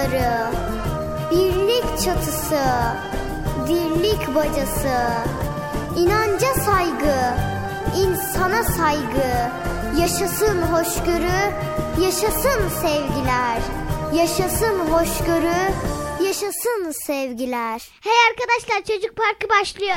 kumları, birlik çatısı, dirlik bacası, inanca saygı, insana saygı, yaşasın hoşgörü, yaşasın sevgiler, yaşasın hoşgörü, yaşasın sevgiler. Hey arkadaşlar çocuk parkı başlıyor.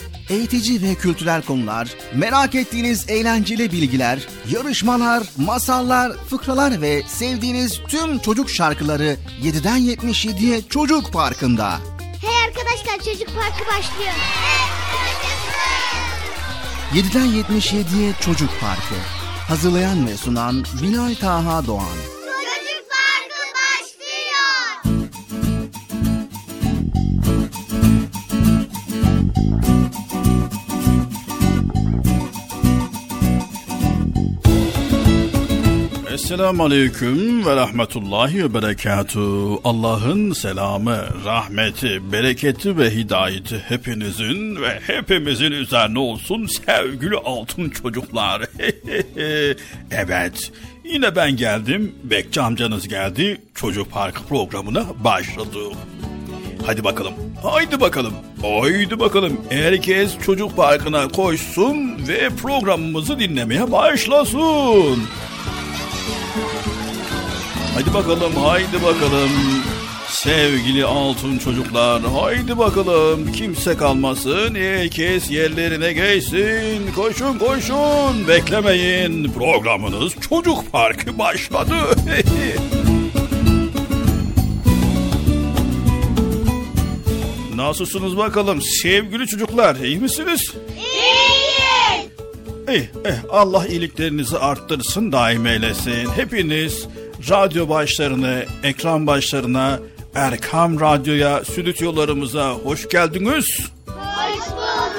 eğitici ve kültürel konular, merak ettiğiniz eğlenceli bilgiler, yarışmalar, masallar, fıkralar ve sevdiğiniz tüm çocuk şarkıları 7'den 77'ye Çocuk Parkı'nda. Hey arkadaşlar Çocuk Parkı başlıyor. 7'den 77'ye Çocuk Parkı. Hazırlayan ve sunan Bilal Taha Doğan. Esselamu Aleyküm ve Rahmetullahi ve Berekatü. Allah'ın selamı, rahmeti, bereketi ve hidayeti hepinizin ve hepimizin üzerine olsun sevgili altın çocuklar. evet, yine ben geldim, Bekçi amcanız geldi, Çocuk Parkı programına başladı. Hadi bakalım, haydi bakalım, haydi bakalım. Herkes Çocuk Parkı'na koşsun ve programımızı dinlemeye başlasın. Hadi bakalım haydi bakalım. Sevgili altın çocuklar haydi bakalım kimse kalmasın herkes yerlerine geçsin koşun koşun beklemeyin programınız çocuk parkı başladı. Nasılsınız bakalım sevgili çocuklar iyi misiniz? İyiyiz. İyi, eh, Allah iyiliklerinizi arttırsın daim eylesin. Hepiniz radyo başlarını, ekran başlarına, Erkam Radyo'ya, stüdyolarımıza hoş geldiniz. Hoş bulduk.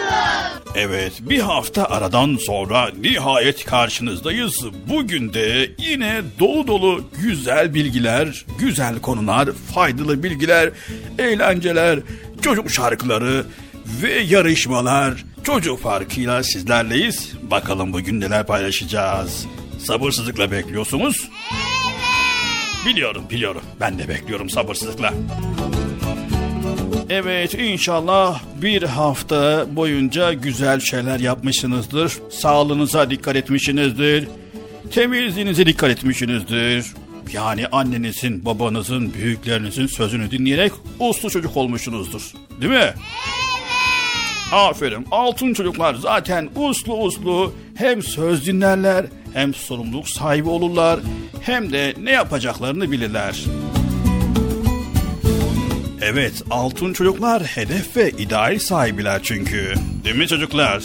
Evet, bir hafta aradan sonra nihayet karşınızdayız. Bugün de yine dolu dolu güzel bilgiler, güzel konular, faydalı bilgiler, eğlenceler, çocuk şarkıları ve yarışmalar çocuk farkıyla sizlerleyiz. Bakalım bugün neler paylaşacağız. Sabırsızlıkla bekliyorsunuz. Biliyorum biliyorum ben de bekliyorum sabırsızlıkla. Evet inşallah bir hafta boyunca güzel şeyler yapmışsınızdır. Sağlığınıza dikkat etmişsinizdir. Temizliğinize dikkat etmişsinizdir. Yani annenizin, babanızın, büyüklerinizin sözünü dinleyerek uslu çocuk olmuşsunuzdur. Değil mi? Evet. Aferin. Altın çocuklar zaten uslu uslu hem söz dinlerler hem sorumluluk sahibi olurlar hem de ne yapacaklarını bilirler. Evet, altın çocuklar hedef ve ideal sahibiler çünkü. Değil mi çocuklar? Evet.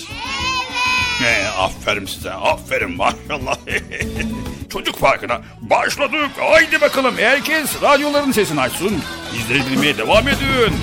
Ne, aferin size, aferin maşallah. Çocuk Parkı'na başladık. Haydi bakalım herkes radyoların sesini açsın. Bizleri dinlemeye devam edin.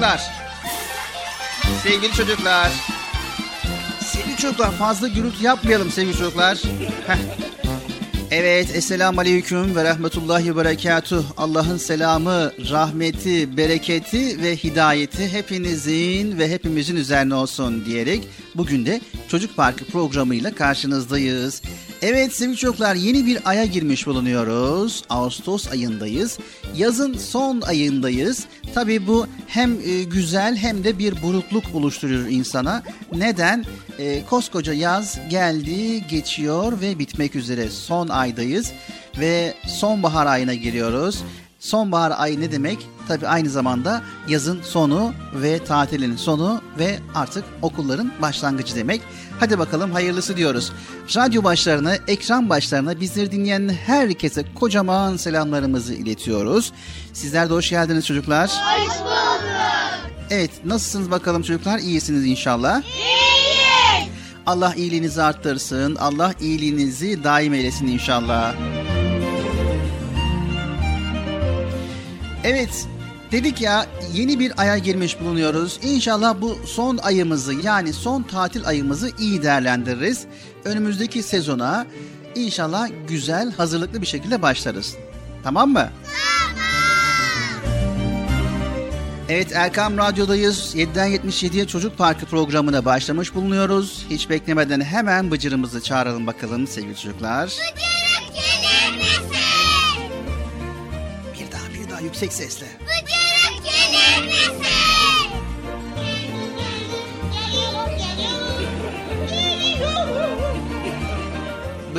Çocuklar. Sevgili çocuklar. Sevgili çocuklar fazla gürültü yapmayalım sevgili çocuklar. Heh. Evet, Esselamu Aleyküm ve Rahmetullahi ve Berekatuh. Allah'ın selamı, rahmeti, bereketi ve hidayeti hepinizin ve hepimizin üzerine olsun diyerek bugün de Çocuk Parkı programıyla karşınızdayız. Evet sevgili çocuklar yeni bir aya girmiş bulunuyoruz. Ağustos ayındayız. Yazın son ayındayız. Tabi bu hem e, güzel hem de bir burukluk oluşturuyor insana. Neden? E, koskoca yaz geldi, geçiyor ve bitmek üzere. Son aydayız ve sonbahar ayına giriyoruz. Sonbahar ayı ne demek? Tabi aynı zamanda yazın sonu ve tatilin sonu ve artık okulların başlangıcı demek. Hadi bakalım hayırlısı diyoruz. Radyo başlarına, ekran başlarına bizleri dinleyen herkese kocaman selamlarımızı iletiyoruz. Sizler de hoş geldiniz çocuklar. Hoş bulduk. Evet nasılsınız bakalım çocuklar? İyisiniz inşallah. İyiyiz. Allah iyiliğinizi arttırsın. Allah iyiliğinizi daim eylesin inşallah. Evet dedik ya yeni bir aya girmiş bulunuyoruz. İnşallah bu son ayımızı yani son tatil ayımızı iyi değerlendiririz. Önümüzdeki sezona inşallah güzel hazırlıklı bir şekilde başlarız. Tamam mı? Evet Erkam Radyo'dayız. 7'den 77'ye Çocuk Parkı programına başlamış bulunuyoruz. Hiç beklemeden hemen Bıcır'ımızı çağıralım bakalım sevgili çocuklar. Bıcırık gelir misin? Bir daha bir daha yüksek sesle. Bıcırık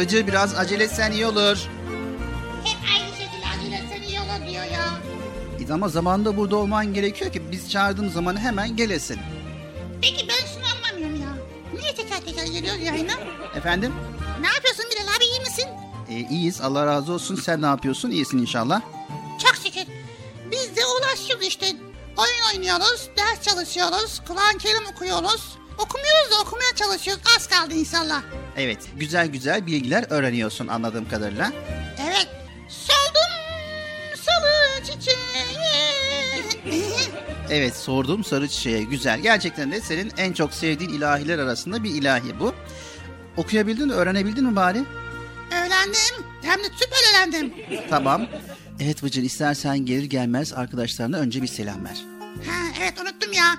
Bıcır biraz acele etsen iyi olur. Hep aynı şekilde acele seni iyi olur diyor ya. E Ama zamanında burada olman gerekiyor ki biz çağırdığımız zaman hemen gelesin. Peki ben şunu anlamıyorum ya. Niye teker teker geliyoruz yayına? Efendim? Ne yapıyorsun Bilal abi iyi misin? E, iyiyiz Allah razı olsun. Sen ne yapıyorsun? İyisin inşallah. Çok şükür. Biz de ulaşıyoruz işte. Oyun oynuyoruz, ders çalışıyoruz, Kur'an-ı Kerim okuyoruz. Okumuyoruz da okumaya çalışıyoruz. Az kaldı inşallah. Evet güzel güzel bilgiler öğreniyorsun anladığım kadarıyla. Evet. Soldum salı çiçeği. Evet sordum sarı çiçeğe güzel. Gerçekten de senin en çok sevdiğin ilahiler arasında bir ilahi bu. Okuyabildin mi öğrenebildin mi bari? öğrendim. Hem de süper öğrendim. Tamam. Evet Bıcır istersen gelir gelmez arkadaşlarına önce bir selam ver. Ha, evet unuttum ya.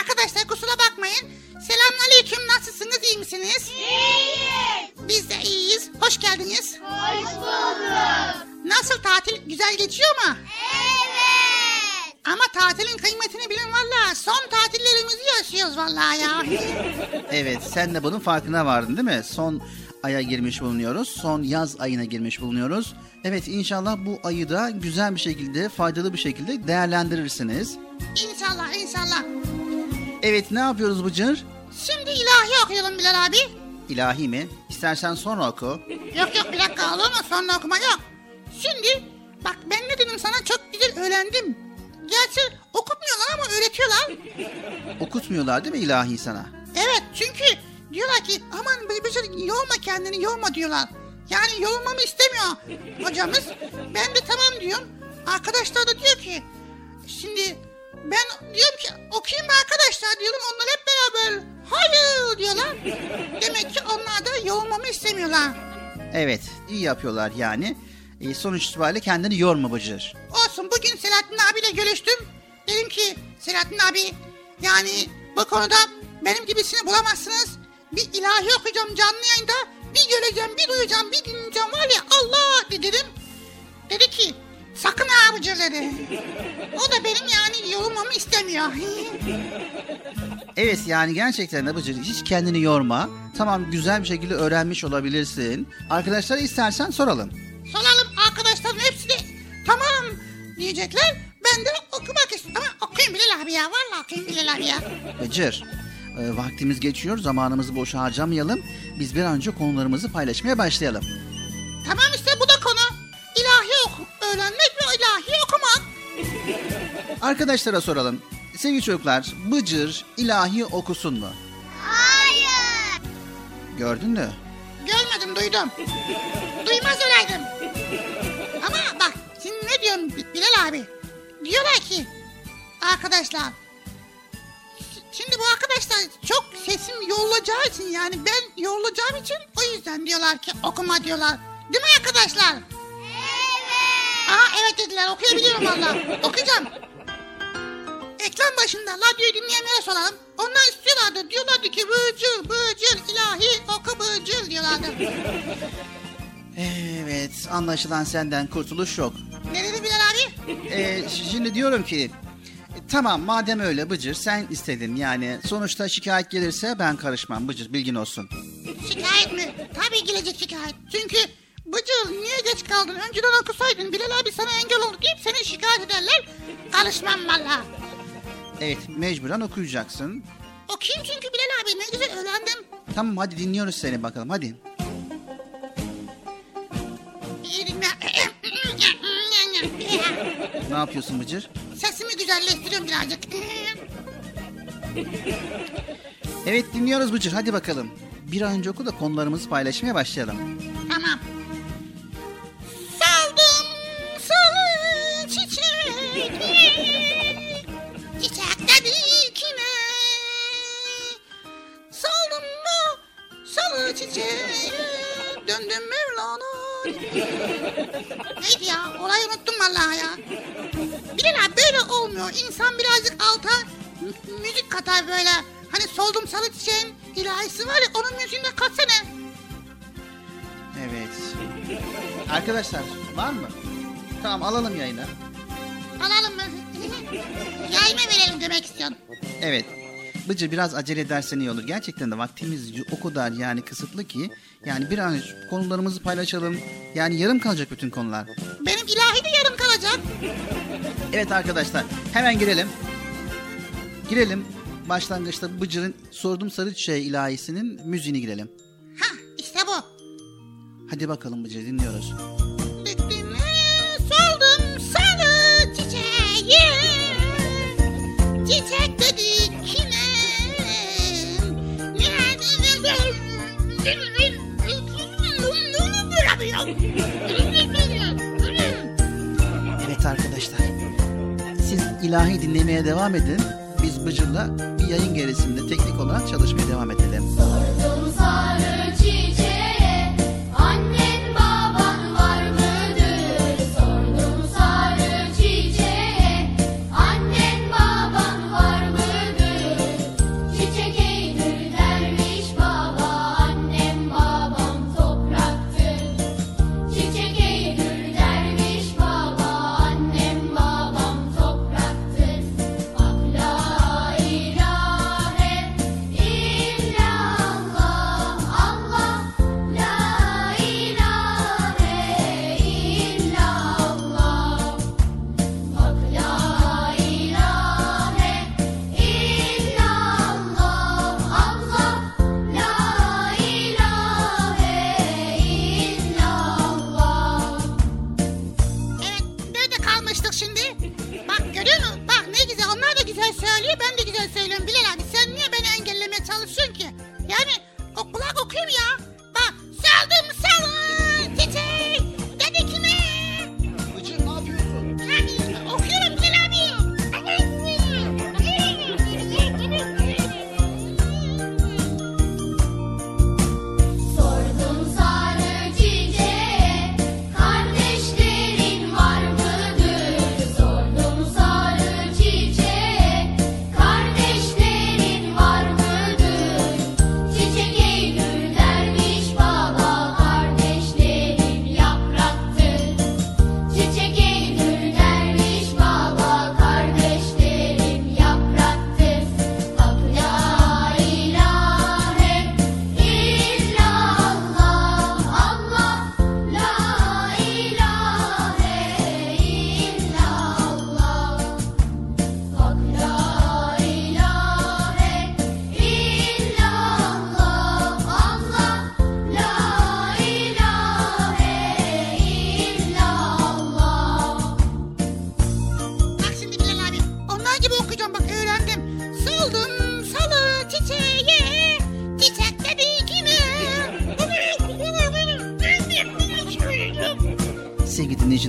Arkadaşlar kusura bakmayın. Selamünaleyküm. Nasılsınız? iyi misiniz? İyiyiz. Biz de iyiyiz. Hoş geldiniz. Hoş bulduk. Nasıl tatil? Güzel geçiyor mu? Evet. Ama tatilin kıymetini bilin valla. Son tatillerimizi yaşıyoruz valla ya. Evet sen de bunun farkına vardın değil mi? Son aya girmiş bulunuyoruz. Son yaz ayına girmiş bulunuyoruz. Evet inşallah bu ayı da güzel bir şekilde, faydalı bir şekilde değerlendirirsiniz. İnşallah inşallah. Evet ne yapıyoruz Bıcır? Şimdi ilahi okuyalım Bilal abi. İlahi mi? İstersen sonra oku. Yok yok bir dakika olur mu? Sonra okuma yok. Şimdi bak ben ne dedim sana çok güzel öğrendim. Gerçi okutmuyorlar ama öğretiyorlar. Okutmuyorlar değil mi ilahi sana? Evet çünkü diyorlar ki aman bir şey yorma kendini yorma diyorlar. Yani yorulmamı istemiyor hocamız. Ben de tamam diyorum. Arkadaşlar da diyor ki şimdi ben diyorum ki okuyayım mı arkadaşlar diyorum. Onlar hep beraber hayır diyorlar. Demek ki onlar da yorulmamı istemiyorlar. Evet iyi yapıyorlar yani. E, sonuç itibariyle kendini yorma Bıcır. Olsun bugün Selahattin abiyle görüştüm. Dedim ki Selahattin abi yani bu konuda benim gibisini bulamazsınız. Bir ilahi okuyacağım canlı yayında. Bir göreceğim, bir duyacağım, bir dinleyeceğim var ya Allah dedim. Dedi. O da benim yani yorulmamı istemiyor. Evet yani gerçekten de Bıcır hiç kendini yorma. Tamam güzel bir şekilde öğrenmiş olabilirsin. Arkadaşlara istersen soralım. Soralım arkadaşlarım hepsi de tamam diyecekler. Ben de okumak istiyorum. Ama okuyayım Bilal abi ya. Vallahi okuyayım Bilal abi ya. Bıcır e, vaktimiz geçiyor zamanımızı boşa harcamayalım. Biz bir an önce konularımızı paylaşmaya başlayalım. Tamam işte bu Arkadaşlara soralım. Sevgili çocuklar Bıcır ilahi okusun mu? Hayır. Gördün mü? Görmedim duydum. Duymaz olaydım. Ama bak şimdi ne diyorum Bi- Bilal abi. Diyorlar ki arkadaşlar. Şimdi bu arkadaşlar çok sesim yollayacağı için yani ben yollayacağım için o yüzden diyorlar ki okuma diyorlar. Değil mi arkadaşlar? Evet. Aa evet dediler okuyabiliyorum valla. Okuyacağım. Ekran başında radyoyu dinleyenlere soralım. Onlar istiyorlardı. Diyorlardı ki bıcır bıcır ilahi oku Bıcır diyorlardı. Evet anlaşılan senden kurtuluş yok. Ne dedi Bilal abi? Ee, şimdi diyorum ki tamam madem öyle Bıcır sen istedin yani sonuçta şikayet gelirse ben karışmam Bıcır bilgin olsun. Şikayet mi? Tabii gelecek şikayet. Çünkü Bıcır niye geç kaldın? Önceden okusaydın Bilal abi sana engel oldu deyip seni şikayet ederler. Karışmam valla. Evet mecburen okuyacaksın. Okuyayım çünkü Bilal abi ne güzel öğrendim. Tamam hadi dinliyoruz seni bakalım hadi. İyi. Ne yapıyorsun Bıcır? Sesimi güzelleştiriyorum birazcık. Evet dinliyoruz Bıcır hadi bakalım. Bir an önce oku da konularımızı paylaşmaya başlayalım. Tamam. Saldım salı çiçeği salı çiçeği Döndüm Mevlana Neydi ya? Olayı unuttum vallahi ya. Bilal abi böyle olmuyor. İnsan birazcık alta mü- müzik katar böyle. Hani soldum salı çiçeğin ilahisi var ya onun müziğine katsana. Evet. Arkadaşlar var mı? Tamam alalım yayına. Alalım mı? Yayma verelim demek istiyorum. Evet. Bıcır biraz acele edersen iyi olur. Gerçekten de vaktimiz o kadar yani kısıtlı ki yani bir an konularımızı paylaşalım. Yani yarım kalacak bütün konular. Benim ilahi de yarım kalacak. Evet arkadaşlar hemen girelim. Girelim. Başlangıçta Bıcır'ın Sordum Sarı Çiçeği ilahisinin müziğini girelim. Ha işte bu. Hadi bakalım Bıcır dinliyoruz. Soldum sarı çiçeği Çiçek dedik ilahi dinlemeye devam edin. Biz Bıcır'la bir yayın gerisinde teknik olarak çalışmaya devam edelim. Sordum sarı çiçeğe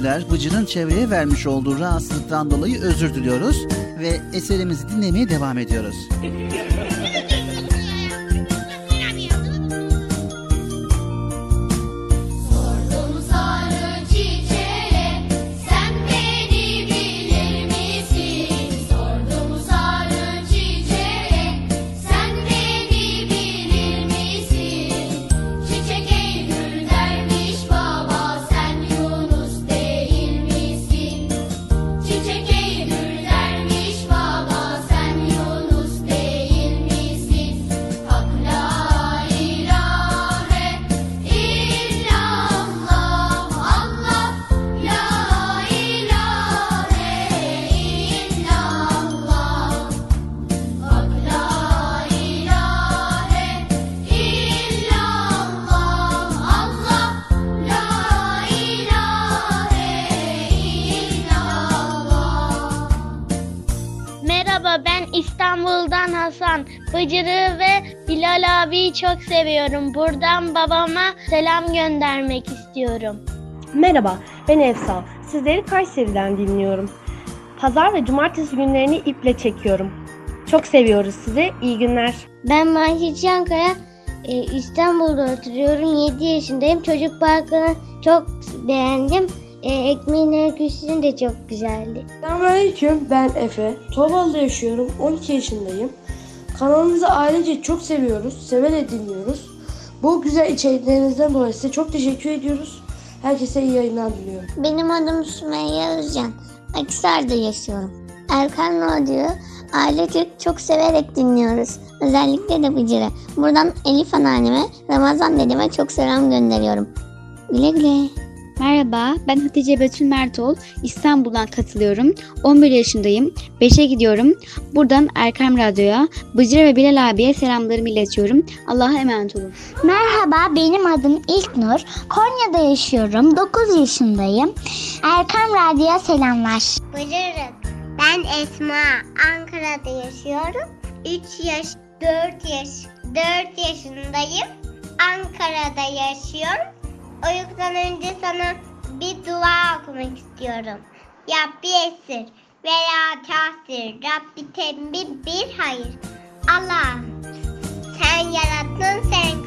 dinleyiciler, Bıcır'ın çevreye vermiş olduğu rahatsızlıktan dolayı özür diliyoruz ve eserimizi dinlemeye devam ediyoruz. Bıcır'ı ve Bilal abiyi çok seviyorum. Buradan babama selam göndermek istiyorum. Merhaba, ben Efsa. Sizleri Kayseri'den dinliyorum. Pazar ve cumartesi günlerini iple çekiyorum. Çok seviyoruz sizi. İyi günler. Ben Mahit Çankaya. Ee, İstanbul'da oturuyorum. 7 yaşındayım. Çocuk parkını çok beğendim. Ee, ekmeğin öyküsü de çok güzeldi. Selamünaleyküm ben Efe. Torbalı'da yaşıyorum. 12 yaşındayım. Kanalınızı ailece çok seviyoruz. Severek dinliyoruz. Bu güzel içeriklerinizden dolayı size çok teşekkür ediyoruz. Herkese iyi yayınlar diliyorum. Benim adım Sümeyye Özcan. Akhisar'da yaşıyorum. Erkan Radyo'yu ailecek çok severek dinliyoruz. Özellikle de Bıcır'ı. Buradan Elif anneanneme, Ramazan dedeme çok selam gönderiyorum. Güle güle. Merhaba, ben Hatice Betül Mertol. İstanbul'dan katılıyorum. 11 yaşındayım. 5'e gidiyorum. Buradan Erkam Radyo'ya, Bıcır ve Bilal abiye selamlarımı iletiyorum. Allah'a emanet olun. Merhaba benim adım İlknur. Konya'da yaşıyorum. 9 yaşındayım. Erkam Radyo'ya selamlar. Bıcırız. Ben Esma. Ankara'da yaşıyorum. 3 yaş, 4 yaş, 4 yaşındayım. Ankara'da yaşıyorum. Uykudan önce sana bir dua okumak istiyorum. Rabbi esir veya tahsir, Rabbi tembih bir hayır. Allah'ım sen yarattın sen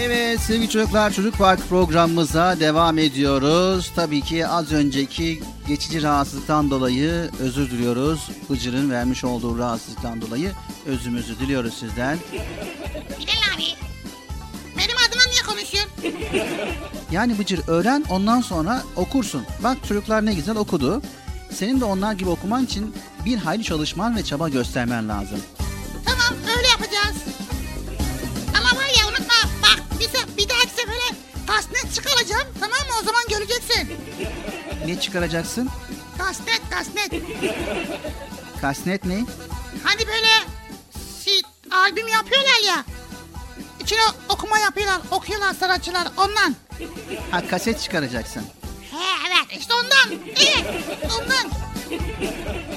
Evet sevgili çocuklar Çocuk Park programımıza devam ediyoruz. Tabii ki az önceki geçici rahatsızlıktan dolayı özür diliyoruz. Bıcır'ın vermiş olduğu rahatsızlıktan dolayı özümüzü diliyoruz sizden. Bilal abi. Benim adıma niye konuşuyorsun? Yani Bıcır öğren ondan sonra okursun. Bak çocuklar ne güzel okudu. Senin de onlar gibi okuman için bir hayli çalışman ve çaba göstermen lazım. Göreceksin. Ne çıkaracaksın? Kasnet kasnet. Kasnet ne? Hani böyle si, albüm yapıyorlar ya. İçine okuma yapıyorlar okuyorlar sanatçılar ondan. Ha kaset çıkaracaksın. He evet işte ondan. Evet ondan.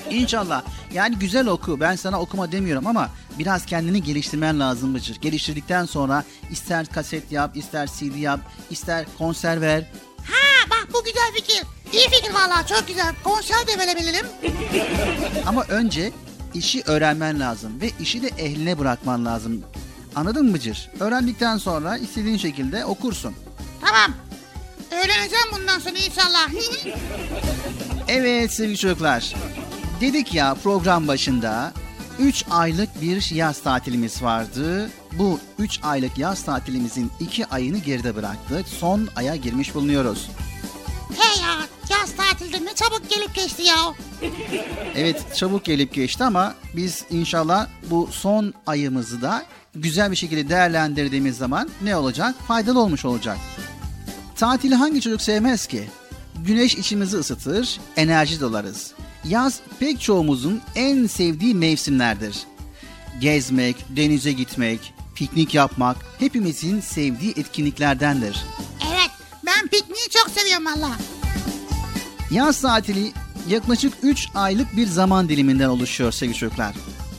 İnşallah. Yani güzel oku. Ben sana okuma demiyorum ama biraz kendini geliştirmen lazım Bıcır. Geliştirdikten sonra ister kaset yap, ister CD yap, ister konser ver. Ha bak bu güzel fikir. İyi fikir vallahi çok güzel. Konser de verebilirim. Ama önce işi öğrenmen lazım ve işi de ehline bırakman lazım. Anladın mı Bıcır? Öğrendikten sonra istediğin şekilde okursun. Tamam. Öğreneceğim bundan sonra inşallah. Evet sevgili çocuklar. Dedik ya program başında 3 aylık bir yaz tatilimiz vardı. Bu 3 aylık yaz tatilimizin 2 ayını geride bıraktık. Son aya girmiş bulunuyoruz. He ya yaz tatilde ne çabuk gelip geçti ya. Evet çabuk gelip geçti ama biz inşallah bu son ayımızı da güzel bir şekilde değerlendirdiğimiz zaman ne olacak? Faydalı olmuş olacak. Tatili hangi çocuk sevmez ki? Güneş içimizi ısıtır, enerji dolarız. Yaz pek çoğumuzun en sevdiği mevsimlerdir. Gezmek, denize gitmek, piknik yapmak hepimizin sevdiği etkinliklerdendir. Evet ben pikniği çok seviyorum valla. Yaz tatili yaklaşık 3 aylık bir zaman diliminden oluşuyor sevgili çocuklar.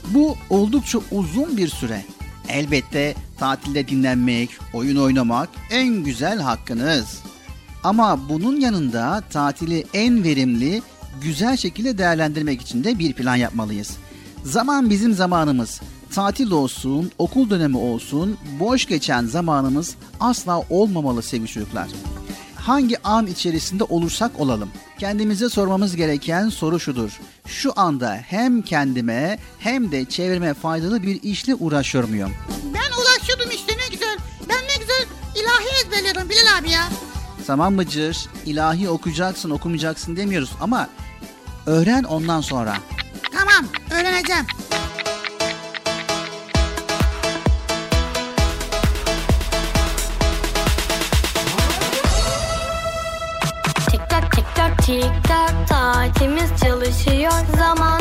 Bu oldukça uzun bir süre. Elbette tatilde dinlenmek, oyun oynamak en güzel hakkınız. Ama bunun yanında tatili en verimli, güzel şekilde değerlendirmek için de bir plan yapmalıyız. Zaman bizim zamanımız. Tatil olsun, okul dönemi olsun, boş geçen zamanımız asla olmamalı sevgili çocuklar. Hangi an içerisinde olursak olalım. Kendimize sormamız gereken soru şudur. Şu anda hem kendime hem de çevreme faydalı bir işle uğraşıyor muyum? Ben ulaşıyordum işte ne güzel. Ben ne güzel ilahi ezberliyordum Bilal abi ya. Tamam Bıcır, ilahi okuyacaksın okumayacaksın demiyoruz ama öğren ondan sonra. Tamam öğreneceğim. Tik tak saatimiz çalışıyor zamanımız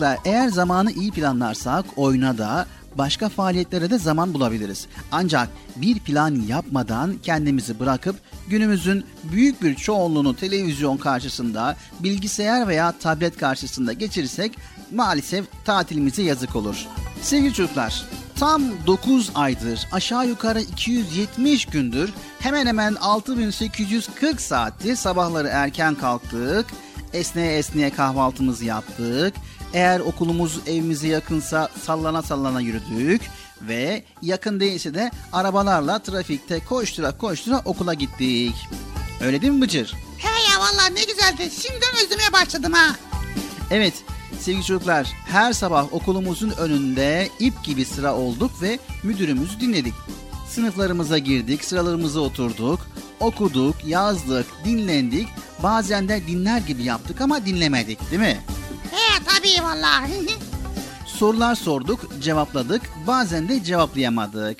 çocuklar eğer zamanı iyi planlarsak oyuna da başka faaliyetlere de zaman bulabiliriz. Ancak bir plan yapmadan kendimizi bırakıp günümüzün büyük bir çoğunluğunu televizyon karşısında, bilgisayar veya tablet karşısında geçirirsek maalesef tatilimize yazık olur. Sevgili çocuklar, tam 9 aydır aşağı yukarı 270 gündür hemen hemen 6840 saattir sabahları erken kalktık, esneye esneye kahvaltımızı yaptık. Eğer okulumuz evimize yakınsa sallana sallana yürüdük ve yakın değilse de arabalarla trafikte koştura koştura okula gittik. Öyle değil mi Bıcır? He ya vallahi ne güzeldi. Şimdiden özlemeye başladım ha. Evet sevgili çocuklar her sabah okulumuzun önünde ip gibi sıra olduk ve müdürümüzü dinledik. Sınıflarımıza girdik, sıralarımıza oturduk, okuduk, yazdık, dinlendik. Bazen de dinler gibi yaptık ama dinlemedik değil mi? He tabii vallahi. Sorular sorduk, cevapladık, bazen de cevaplayamadık.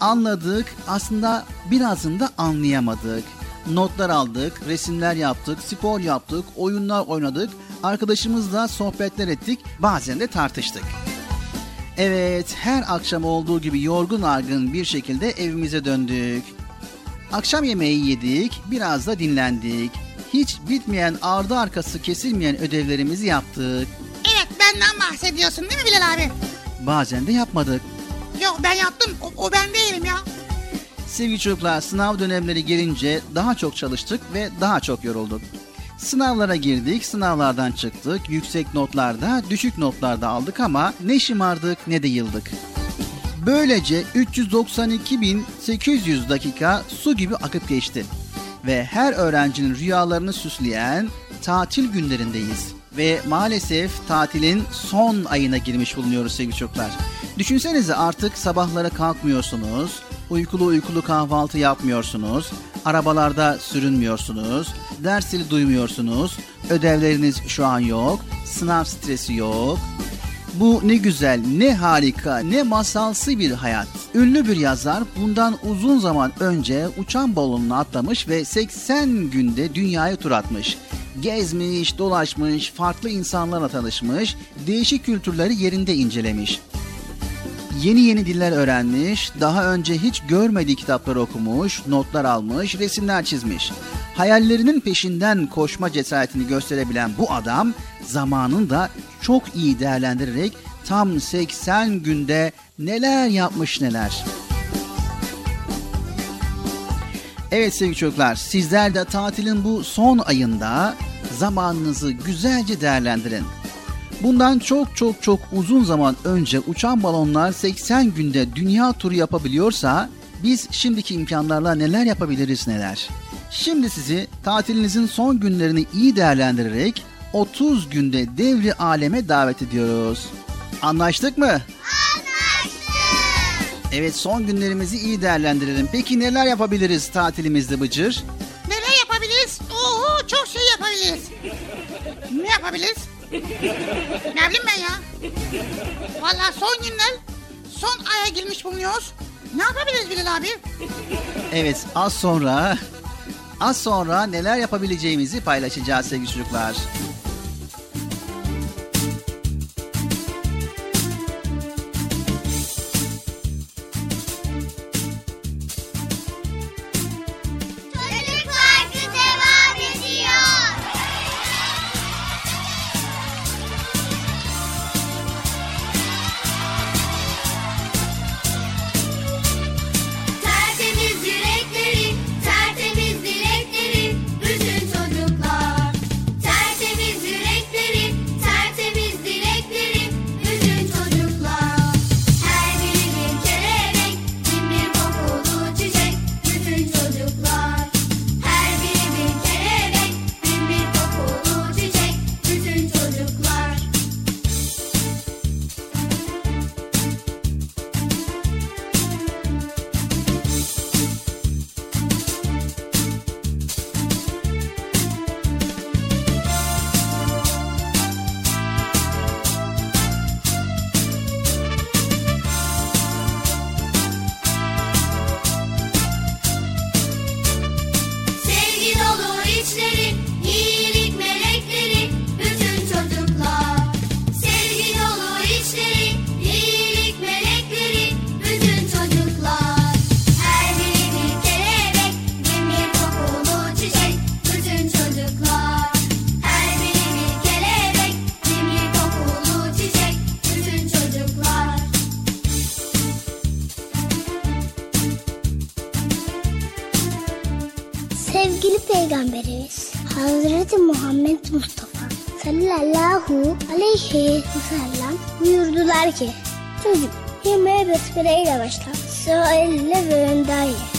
Anladık, aslında birazını da anlayamadık. Notlar aldık, resimler yaptık, spor yaptık, oyunlar oynadık, arkadaşımızla sohbetler ettik, bazen de tartıştık. Evet, her akşam olduğu gibi yorgun argın bir şekilde evimize döndük. Akşam yemeği yedik, biraz da dinlendik. Hiç bitmeyen ardı arkası kesilmeyen ödevlerimizi yaptık. Evet benden bahsediyorsun değil mi Bilal abi? Bazen de yapmadık. Yok ben yaptım. O, o ben değilim ya. Sevgili çocuklar sınav dönemleri gelince daha çok çalıştık ve daha çok yorulduk. Sınavlara girdik, sınavlardan çıktık, yüksek notlarda, düşük notlarda aldık ama ne şımardık ne de yıldık. Böylece 392.800 dakika su gibi akıp geçti. Ve her öğrencinin rüyalarını süsleyen tatil günlerindeyiz. Ve maalesef tatilin son ayına girmiş bulunuyoruz sevgili çocuklar. Düşünsenize artık sabahlara kalkmıyorsunuz, uykulu uykulu kahvaltı yapmıyorsunuz, arabalarda sürünmüyorsunuz, ders zili duymuyorsunuz, ödevleriniz şu an yok, sınav stresi yok. Bu ne güzel, ne harika, ne masalsı bir hayat. Ünlü bir yazar bundan uzun zaman önce uçan balonuna atlamış ve 80 günde dünyayı tur atmış. Gezmiş, dolaşmış, farklı insanlarla tanışmış, değişik kültürleri yerinde incelemiş. Yeni yeni diller öğrenmiş, daha önce hiç görmediği kitapları okumuş, notlar almış, resimler çizmiş. Hayallerinin peşinden koşma cesaretini gösterebilen bu adam zamanını da çok iyi değerlendirerek tam 80 günde neler yapmış neler. Evet sevgili çocuklar sizler de tatilin bu son ayında zamanınızı güzelce değerlendirin. Bundan çok çok çok uzun zaman önce uçan balonlar 80 günde dünya turu yapabiliyorsa biz şimdiki imkanlarla neler yapabiliriz neler. Şimdi sizi tatilinizin son günlerini iyi değerlendirerek 30 günde devri aleme davet ediyoruz. Anlaştık mı? Evet son günlerimizi iyi değerlendirelim. Peki neler yapabiliriz tatilimizde Bıcır? Neler yapabiliriz? Oo çok şey yapabiliriz. Ne yapabiliriz? ne bileyim ben ya? Valla son günler son aya girmiş bulunuyoruz. Ne yapabiliriz Bilal abi? Evet az sonra az sonra neler yapabileceğimizi paylaşacağız sevgili çocuklar. Sellem buyurdular ki Çocuk yemeğe besmele ile başla. Sağ elle ve ye.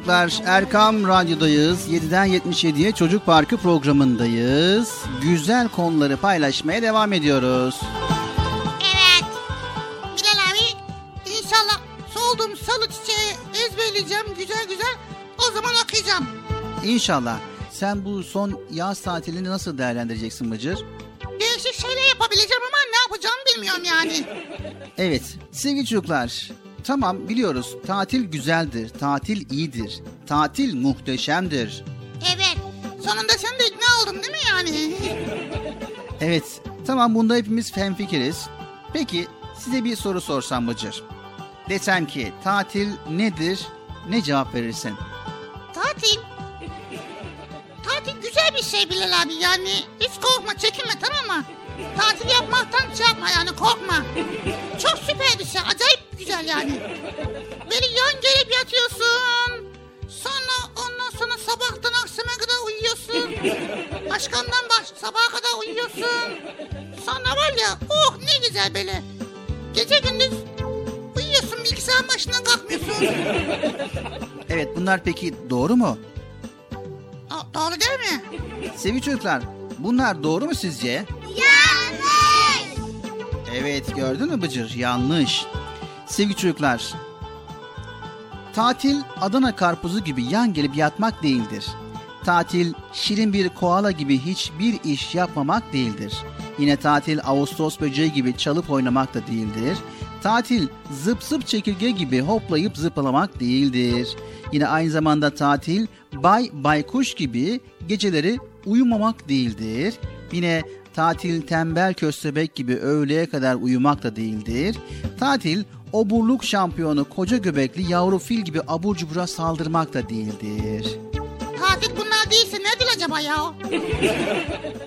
Çocuklar Erkam Radyo'dayız. 7'den 77'ye Çocuk Parkı programındayız. Güzel konuları paylaşmaya devam ediyoruz. Evet. Bilal abi inşallah solduğum salı çiçeği ezberleyeceğim güzel güzel. O zaman okuyacağım. İnşallah. Sen bu son yaz tatilini nasıl değerlendireceksin Bıcır? Değişik şeyler yapabileceğim ama ne yapacağımı bilmiyorum yani. Evet sevgili çocuklar. Tamam biliyoruz tatil güzeldir, tatil iyidir, tatil muhteşemdir. Evet. Sonunda sen de ikna oldun değil mi yani? Evet tamam bunda hepimiz hemfikiriz. Peki size bir soru sorsam Bıcır. Desem ki tatil nedir, ne cevap verirsin? Tatil. Tatil güzel bir şey Bilal abi yani hiç korkma çekinme tamam mı? Tatil yapmaktan şey yapma yani korkma. Çok süperdi şey. Acayip güzel yani. Böyle yan gelip yatıyorsun. Sonra ondan sonra sabahtan akşama kadar uyuyorsun. Başkandan baş sabaha kadar uyuyorsun. Sonra var ya oh ne güzel böyle. Gece gündüz uyuyorsun bilgisayar başından kalkmıyorsun. Evet bunlar peki doğru mu? Doğru değil mi? Sevgili çocuklar bunlar doğru mu sizce? Ya! Evet gördün mü Bıcır? Yanlış. Sevgili çocuklar, tatil Adana karpuzu gibi yan gelip yatmak değildir. Tatil şirin bir koala gibi hiçbir iş yapmamak değildir. Yine tatil Ağustos böceği gibi çalıp oynamak da değildir. Tatil zıp zıp çekirge gibi hoplayıp zıplamak değildir. Yine aynı zamanda tatil bay baykuş gibi geceleri uyumamak değildir. Yine tatil tembel köstebek gibi öğleye kadar uyumak da değildir. Tatil oburluk şampiyonu koca göbekli yavru fil gibi abur cubura saldırmak da değildir. Tatil bunlar değilse nedir acaba ya?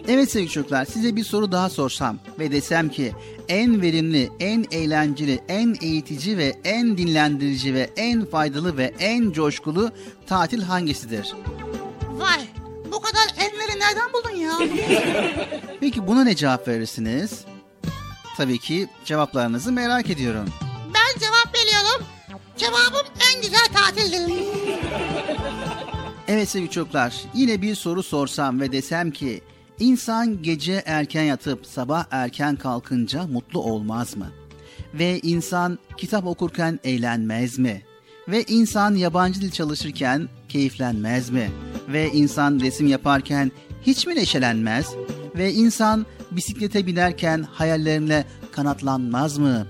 Evet sevgili çocuklar size bir soru daha sorsam ve desem ki en verimli, en eğlenceli, en eğitici ve en dinlendirici ve en faydalı ve en coşkulu tatil hangisidir? Vay bu kadar enleri nereden buldun ya? Peki buna ne cevap verirsiniz? Tabii ki cevaplarınızı merak ediyorum. Ben cevap veriyorum. Cevabım en güzel tatildir. Evet sevgili çocuklar yine bir soru sorsam ve desem ki insan gece erken yatıp sabah erken kalkınca mutlu olmaz mı? Ve insan kitap okurken eğlenmez mi? Ve insan yabancı dil çalışırken keyiflenmez mi? Ve insan resim yaparken hiç mi neşelenmez? Ve insan bisiklete binerken hayallerine kanatlanmaz mı?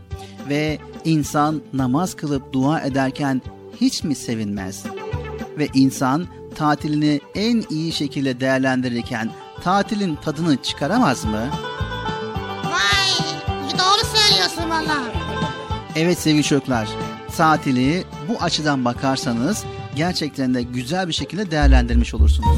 Ve insan namaz kılıp dua ederken hiç mi sevinmez? Ve insan tatilini en iyi şekilde değerlendirirken tatilin tadını çıkaramaz mı? Vay doğru söylüyorsun valla. Evet sevgili çocuklar, tatili bu açıdan bakarsanız gerçekten de güzel bir şekilde değerlendirmiş olursunuz.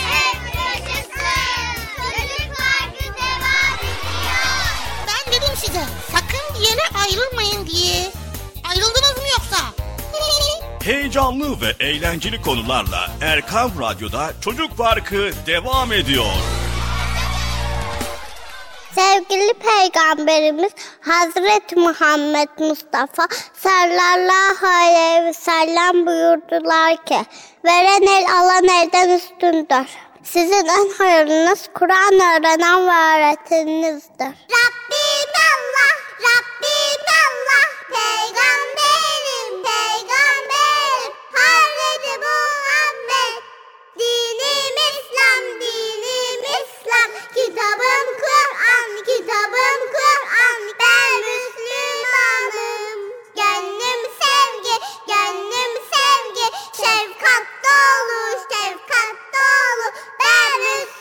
Diye. Ayrıldınız mı yoksa? Heyecanlı ve eğlenceli konularla Erkam Radyo'da Çocuk Parkı devam ediyor. Sevgili Peygamberimiz Hazreti Muhammed Mustafa sallallahu aleyhi ve sellem buyurdular ki veren el alan elden üstündür. Sizin en hayırlınız Kur'an öğrenen ve öğreteninizdir. Rabbim Allah, Rabbim Allah, Peygamberim, Peygamberim. Dinim İslam, dinim İslam, kitabım Kur'an, kitabım Kur'an. Ben Müslümanım, gönlüm sevgi, gönlüm sevgi, şefkat dolu, şefkat dolu. Ben Müslümanım.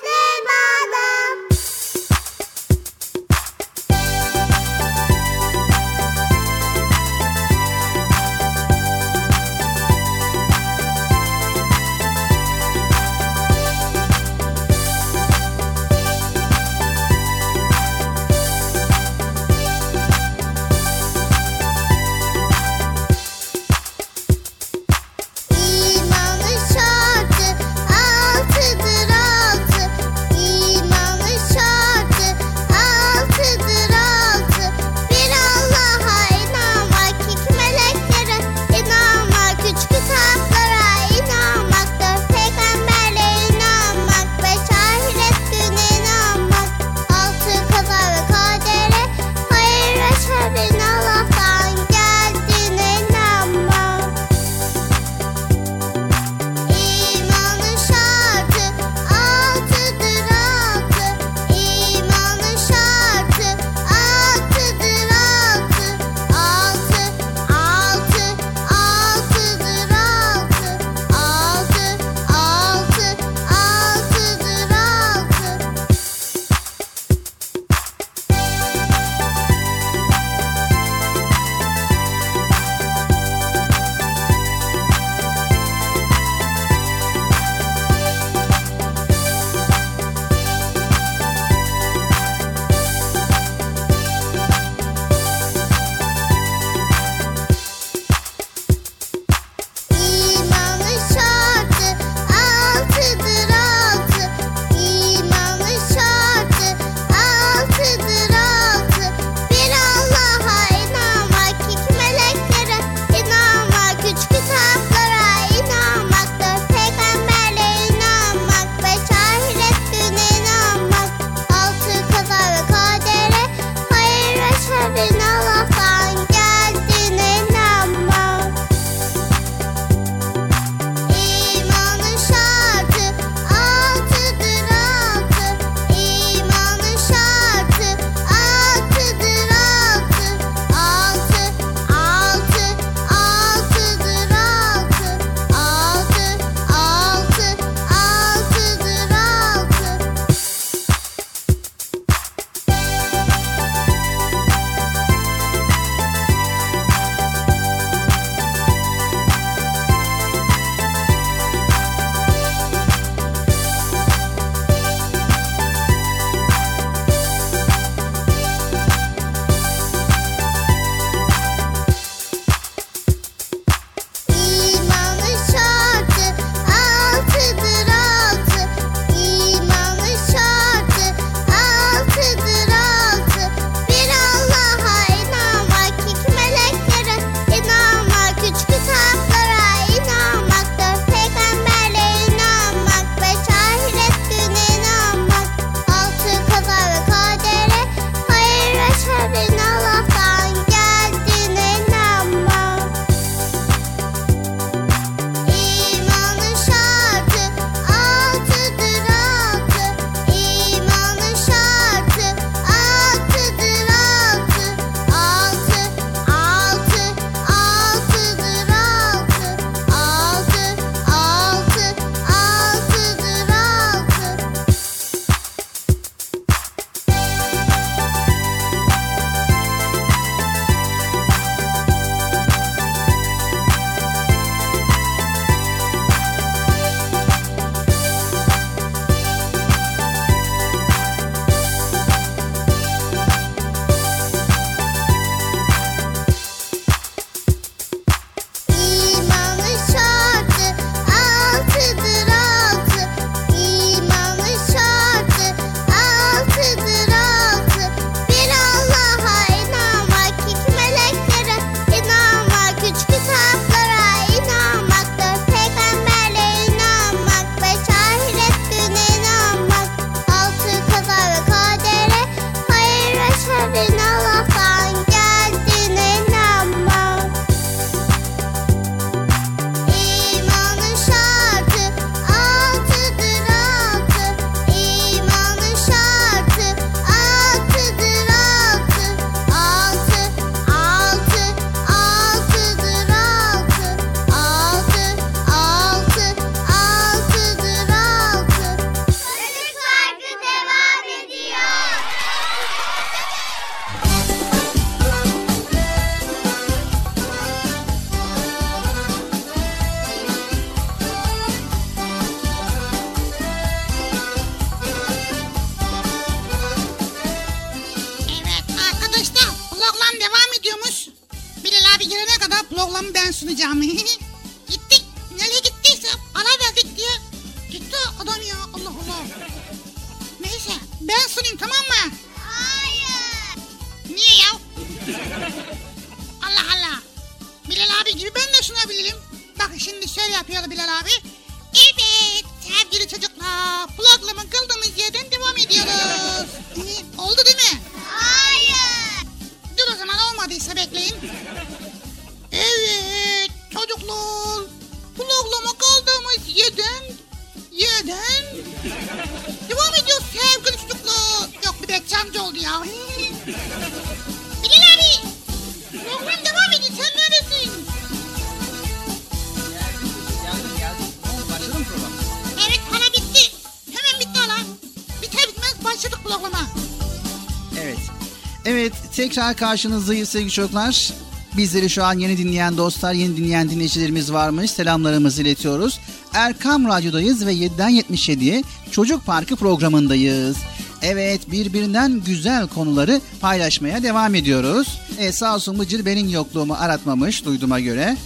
Karşınızdayız sevgili çocuklar. Bizleri şu an yeni dinleyen dostlar, yeni dinleyen dinleyicilerimiz varmış. Selamlarımızı iletiyoruz. Erkam Radyo'dayız ve 7'den 77'ye Çocuk Parkı programındayız. Evet birbirinden güzel konuları paylaşmaya devam ediyoruz. E, sağ olsun Bıcır benim yokluğumu aratmamış duyduğuma göre.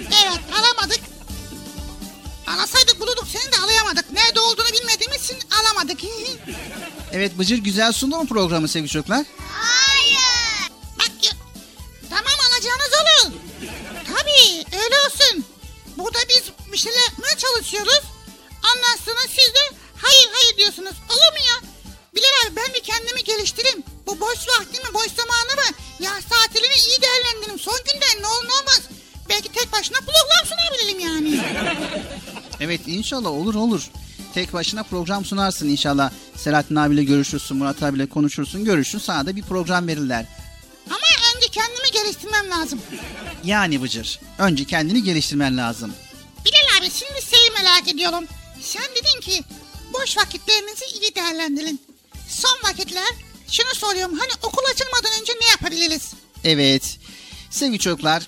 Evet alamadık. Alasaydık bulurduk seni de alayamadık. Nerede olduğunu bilmediğimiz için alamadık. Evet Bıcır güzel sundu mu programı sevgili çocuklar? Boş vaktimi, boş zamanımı, yaz tatilimi iyi değerlendireyim. Son günde ne olur ne olmaz. Belki tek başına program sunabilirim yani. Evet inşallah olur olur. Tek başına program sunarsın inşallah. Selahattin abiyle görüşürsün, Murat abiyle konuşursun, görüşün. Sana da bir program verirler. Ama önce kendimi geliştirmem lazım. Yani Bıcır, önce kendini geliştirmen lazım. Bilal abi şimdi şeyi merak ediyorum. Sen dedin ki boş vakitlerinizi iyi değerlendirin. Son vakitler şunu soruyorum hani okul açılmadan önce ne yapabiliriz? Evet. Sevgili çocuklar,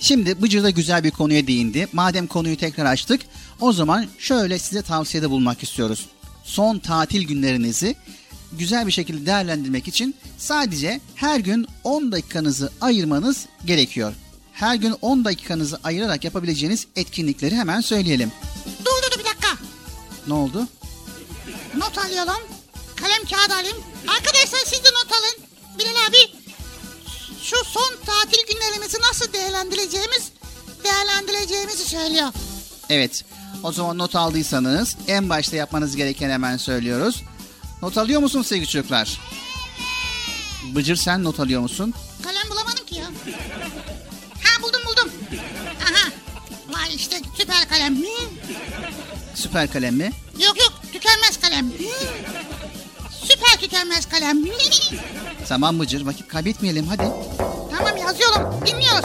şimdi Bıcır da güzel bir konuya değindi. Madem konuyu tekrar açtık, o zaman şöyle size tavsiyede bulmak istiyoruz. Son tatil günlerinizi güzel bir şekilde değerlendirmek için sadece her gün 10 dakikanızı ayırmanız gerekiyor. Her gün 10 dakikanızı ayırarak yapabileceğiniz etkinlikleri hemen söyleyelim. Dur dur dur bir dakika. Ne oldu? Not alıyorum. Kalem kağıt alayım. Arkadaşlar siz de not alın. Bilal abi şu son tatil günlerimizi nasıl değerlendireceğimiz değerlendireceğimizi söylüyor. Evet. O zaman not aldıysanız en başta yapmanız gereken hemen söylüyoruz. Not alıyor musun sevgili çocuklar? Bıcır sen not alıyor musun? Kalem bulamadım ki ya. Ha buldum buldum. Aha. Vay işte süper kalem. Süper kalem mi? Yok yok tükenmez kalem. Süper tükenmez kalem. Tamam Bıcır vakit kaybetmeyelim hadi. tamam yazıyorum. Dinliyoruz.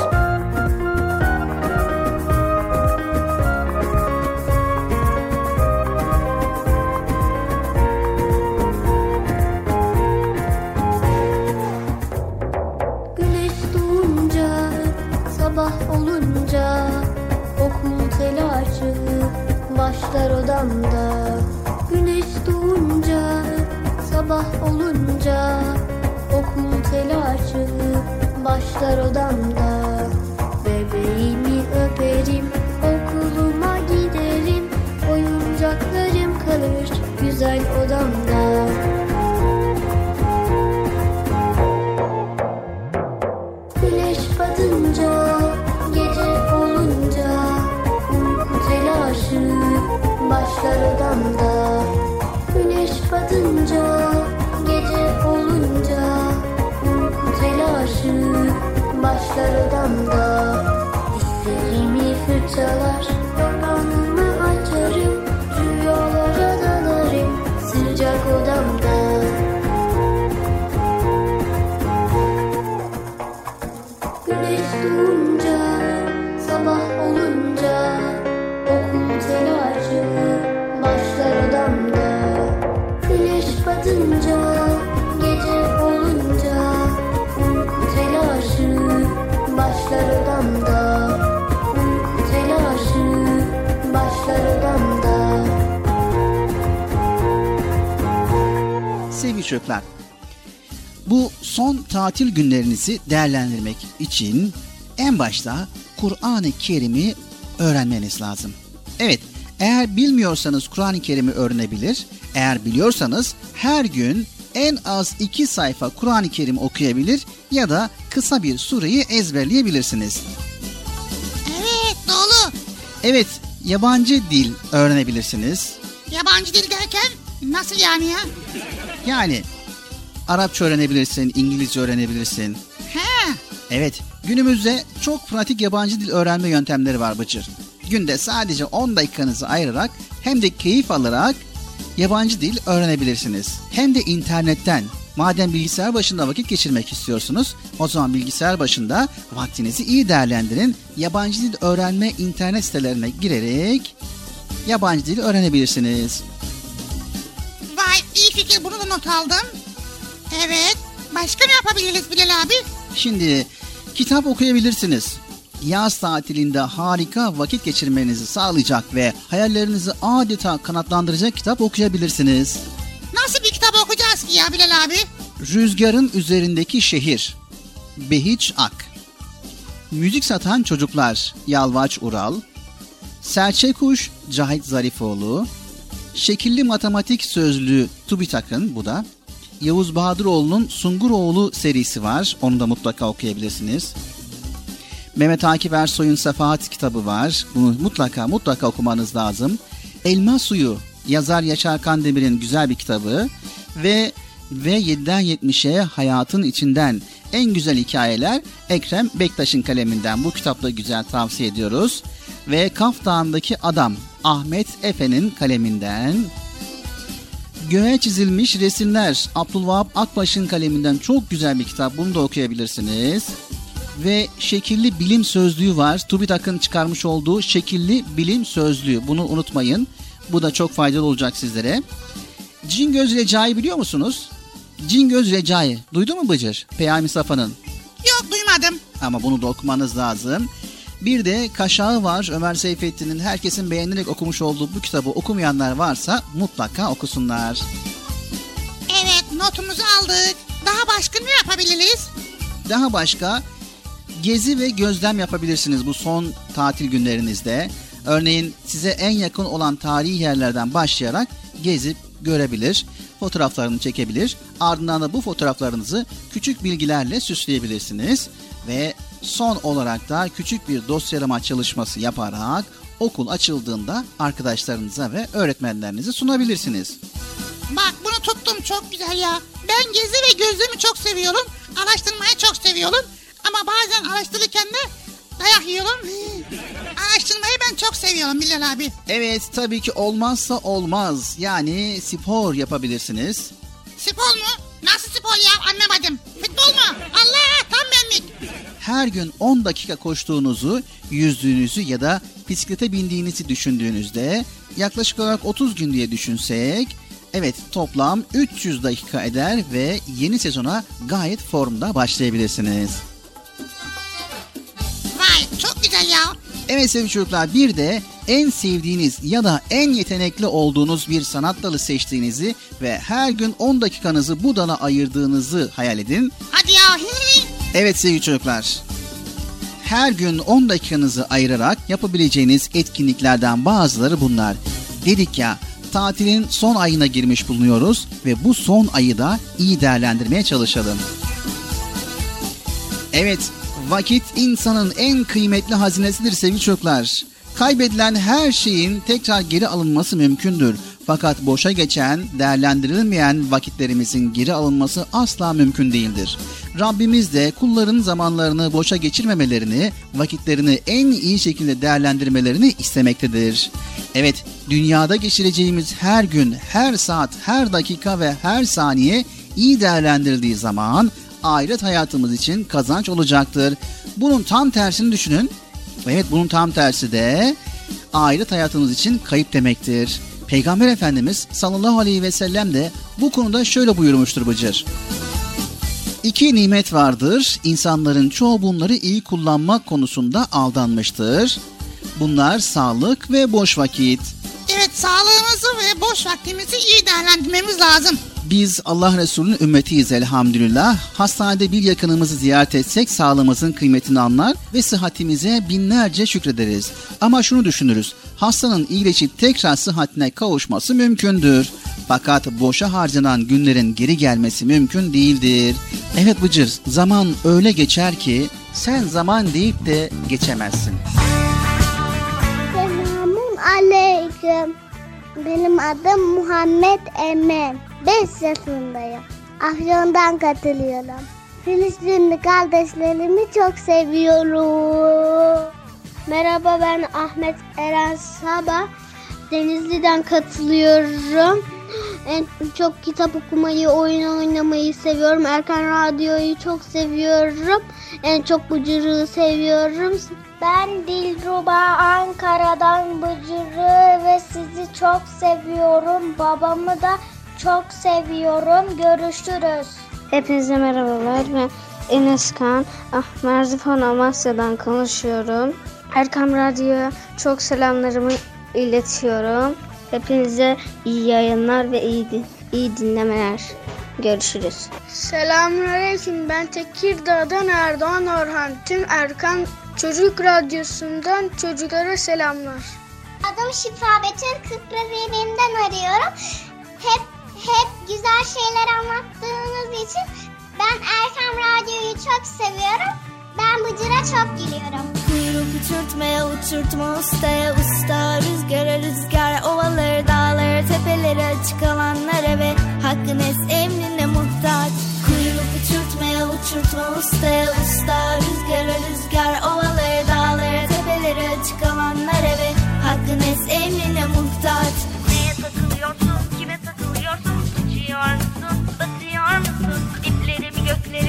Güneş doğunca, sabah olunca Okul telaşı başlar odamda Güneş sabah olunca Okul telaşı başlar odamda. Bebeğimi öperim, okuluma giderim Oyuncaklarım kalır güzel odamda. Güneş batınca, batınca, gece olunca Uyku telaşı başlar odamda Dişlerimi fırçalar, çocuklar, bu son tatil günlerinizi değerlendirmek için En başta Kur'an-ı Kerim'i öğrenmeniz lazım. Evet, eğer bilmiyorsanız Kur'an-ı Kerim'i öğrenebilir. Eğer biliyorsanız her gün en az iki sayfa Kur'an-ı Kerim okuyabilir ya da kısa bir sureyi ezberleyebilirsiniz. Evet doğru. Evet, yabancı dil öğrenebilirsiniz. Yabancı dil derken nasıl yani ya? Yani Arapça öğrenebilirsin, İngilizce öğrenebilirsin. He. Evet, günümüzde çok pratik yabancı dil öğrenme yöntemleri var Bıcır. Günde sadece 10 dakikanızı ayırarak hem de keyif alarak yabancı dil öğrenebilirsiniz. Hem de internetten. Madem bilgisayar başında vakit geçirmek istiyorsunuz, o zaman bilgisayar başında vaktinizi iyi değerlendirin. Yabancı dil öğrenme internet sitelerine girerek yabancı dil öğrenebilirsiniz. Not aldım. Evet. Başka ne yapabiliriz Bilal abi? Şimdi kitap okuyabilirsiniz. Yaz tatilinde harika vakit geçirmenizi sağlayacak ve hayallerinizi adeta kanatlandıracak kitap okuyabilirsiniz. Nasıl bir kitap okuyacağız ki ya Bilal abi? Rüzgarın üzerindeki şehir. Behiç Ak. Müzik satan çocuklar. Yalvaç Ural. Serçe Kuş Cahit Zarifoğlu. Şekilli matematik sözlüğü TÜBİTAK'ın bu da. Yavuz Bahadıroğlu'nun Sunguroğlu serisi var. Onu da mutlaka okuyabilirsiniz. Mehmet Akif Ersoy'un Sefahat kitabı var. Bunu mutlaka mutlaka okumanız lazım. Elma Suyu yazar Yaşar Kandemir'in güzel bir kitabı ve ve 7'den 70'e hayatın içinden en güzel hikayeler Ekrem Bektaş'ın kaleminden. Bu kitapta güzel tavsiye ediyoruz. Ve Kaf Dağı'ndaki Adam Ahmet Efe'nin kaleminden. Göğe çizilmiş resimler Abdülvahap Akbaş'ın kaleminden çok güzel bir kitap. Bunu da okuyabilirsiniz. Ve şekilli bilim sözlüğü var. TÜBİTAK'ın çıkarmış olduğu şekilli bilim sözlüğü. Bunu unutmayın. Bu da çok faydalı olacak sizlere. Cingöz Recai biliyor musunuz? Cingöz Recai. Duydu mu Bıcır? Peyami Safa'nın. Yok duymadım. Ama bunu da okumanız lazım. Bir de Kaşağı var Ömer Seyfettin'in herkesin beğenerek okumuş olduğu bu kitabı okumayanlar varsa mutlaka okusunlar. Evet notumuzu aldık. Daha başka ne yapabiliriz? Daha başka gezi ve gözlem yapabilirsiniz bu son tatil günlerinizde. Örneğin size en yakın olan tarihi yerlerden başlayarak gezip görebilir, fotoğraflarını çekebilir. Ardından da bu fotoğraflarınızı küçük bilgilerle süsleyebilirsiniz ve son olarak da küçük bir dosyalama çalışması yaparak okul açıldığında arkadaşlarınıza ve öğretmenlerinize sunabilirsiniz. Bak bunu tuttum çok güzel ya. Ben gezi ve gözlemi çok seviyorum. Araştırmayı çok seviyorum. Ama bazen araştırırken de dayak yiyorum. Araştırmayı ben çok seviyorum Bilal abi. Evet tabii ki olmazsa olmaz. Yani spor yapabilirsiniz. Spor mu? Nasıl spor ya anlamadım. Futbol mu? Allah. Her gün 10 dakika koştuğunuzu, yüzdüğünüzü ya da bisiklete bindiğinizi düşündüğünüzde yaklaşık olarak 30 gün diye düşünsek evet toplam 300 dakika eder ve yeni sezona gayet formda başlayabilirsiniz. Vay çok güzel ya. Evet sevgili çocuklar bir de en sevdiğiniz ya da en yetenekli olduğunuz bir sanat dalı seçtiğinizi ve her gün 10 dakikanızı bu dala ayırdığınızı hayal edin. Hadi ya. Evet sevgili çocuklar. Her gün 10 dakikanızı ayırarak yapabileceğiniz etkinliklerden bazıları bunlar. Dedik ya tatilin son ayına girmiş bulunuyoruz ve bu son ayı da iyi değerlendirmeye çalışalım. Evet, vakit insanın en kıymetli hazinesidir sevgili çocuklar. Kaybedilen her şeyin tekrar geri alınması mümkündür. Fakat boşa geçen, değerlendirilmeyen vakitlerimizin geri alınması asla mümkün değildir. Rabbimiz de kulların zamanlarını boşa geçirmemelerini, vakitlerini en iyi şekilde değerlendirmelerini istemektedir. Evet, dünyada geçireceğimiz her gün, her saat, her dakika ve her saniye iyi değerlendirildiği zaman ahiret hayatımız için kazanç olacaktır. Bunun tam tersini düşünün. Evet bunun tam tersi de ahiret hayatımız için kayıp demektir. Peygamber Efendimiz sallallahu aleyhi ve sellem de bu konuda şöyle buyurmuştur Bıcır. İki nimet vardır. İnsanların çoğu bunları iyi kullanmak konusunda aldanmıştır. Bunlar sağlık ve boş vakit. Evet sağlığımızı ve boş vaktimizi iyi değerlendirmemiz lazım. Biz Allah Resulü'nün ümmetiyiz elhamdülillah. Hastanede bir yakınımızı ziyaret etsek sağlığımızın kıymetini anlar ve sıhhatimize binlerce şükrederiz. Ama şunu düşünürüz. Hastanın iyileşip tekrar sıhhatine kavuşması mümkündür. Fakat boşa harcanan günlerin geri gelmesi mümkün değildir. Evet Bıcır, zaman öyle geçer ki sen zaman deyip de geçemezsin. Selamun aleyküm. Benim adım Muhammed Emen. 5 yaşındayım. Afyon'dan katılıyorum. Filistinli kardeşlerimi çok seviyorum. Merhaba ben Ahmet Eren Sabah. Denizli'den katılıyorum. En çok kitap okumayı, oyun oynamayı seviyorum. Erkan Radyo'yu çok seviyorum. En çok Bıcır'ı seviyorum. Ben Dilruba Ankara'dan Bıcır'ı ve sizi çok seviyorum. Babamı da çok seviyorum. Görüşürüz. Hepinize merhabalar. Ben Enes Kan. Ah, Merzifon Amasya'dan konuşuyorum. Erkam Radyo'ya çok selamlarımı iletiyorum. Hepinize iyi yayınlar ve iyi, din- iyi dinlemeler. Görüşürüz. Selamünaleyküm. Ben Tekirdağ'dan Erdoğan Orhan. Tüm Erkan Çocuk Radyosu'ndan çocuklara selamlar. Adım Şifa Betül Kıprazeli'nden arıyorum. Hep hep güzel şeyler anlattığınız için ben Erkam Radyo'yu çok seviyorum. Ben Bıcır'a çok gülüyorum. Uçurtmaya uçurtma ustaya usta Rüzgara rüzgar ovaları dağları tepeleri açık alanlara ve hakkın es emrine muhtaç. Kuyruk uçurtmaya uçurtma ustaya usta Rüzgara rüzgar ovaları dağları tepeleri açık alanlara ve hakkın es emrine muhtaç. Neye takılıyorsun, kime takılıyorsun Uçuyor musun, batıyor musun Diplerimi göklerim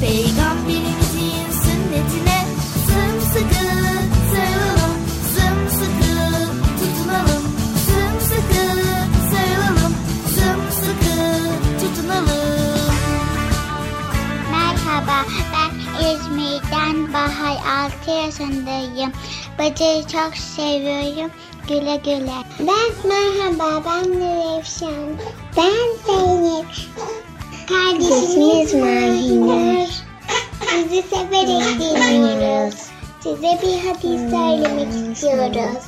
Peygamberimizin sünnetine Sımsıkı sarılalım Sımsıkı tutunalım Sımsıkı sarılalım Sımsıkı tutunalım Merhaba ben İzmir'den Bahar 6 yaşındayım. Bıcır'ı çok seviyorum. Güle güle. Ben merhaba ben Nurevşan. Ben Zeynep. Kardeşimiz Mahiner. Sizi severek dinliyoruz. Size bir hadis söylemek istiyoruz.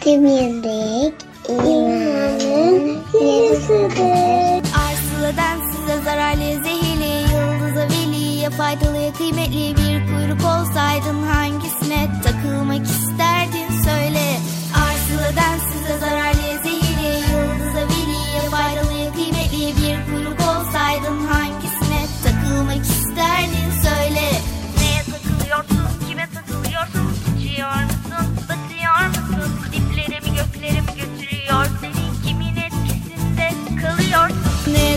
Temizlik imanın yarısıdır. Arsılıdan size zararlı zehirli Yıldıza veliye faydalı kıymetli Bir kuyruk olsaydın hangisine takılmak isterdin söyle Arsılıdan size zararlı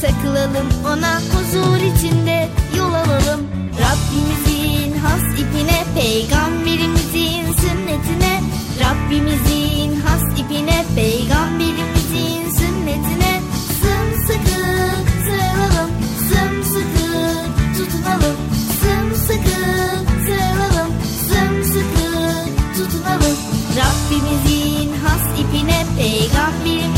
Takılalım ona huzur içinde yol alalım. Rabbimizin has ipine peygamberimizin sünnetine. Rabbimizin has ipine peygamberimizin sünnetine. Sımsıkı sarılalım sımsıkı tutunalım. Sımsıkı sarılalım sımsıkı tutunalım. Rabbimizin has ipine peygamberimizin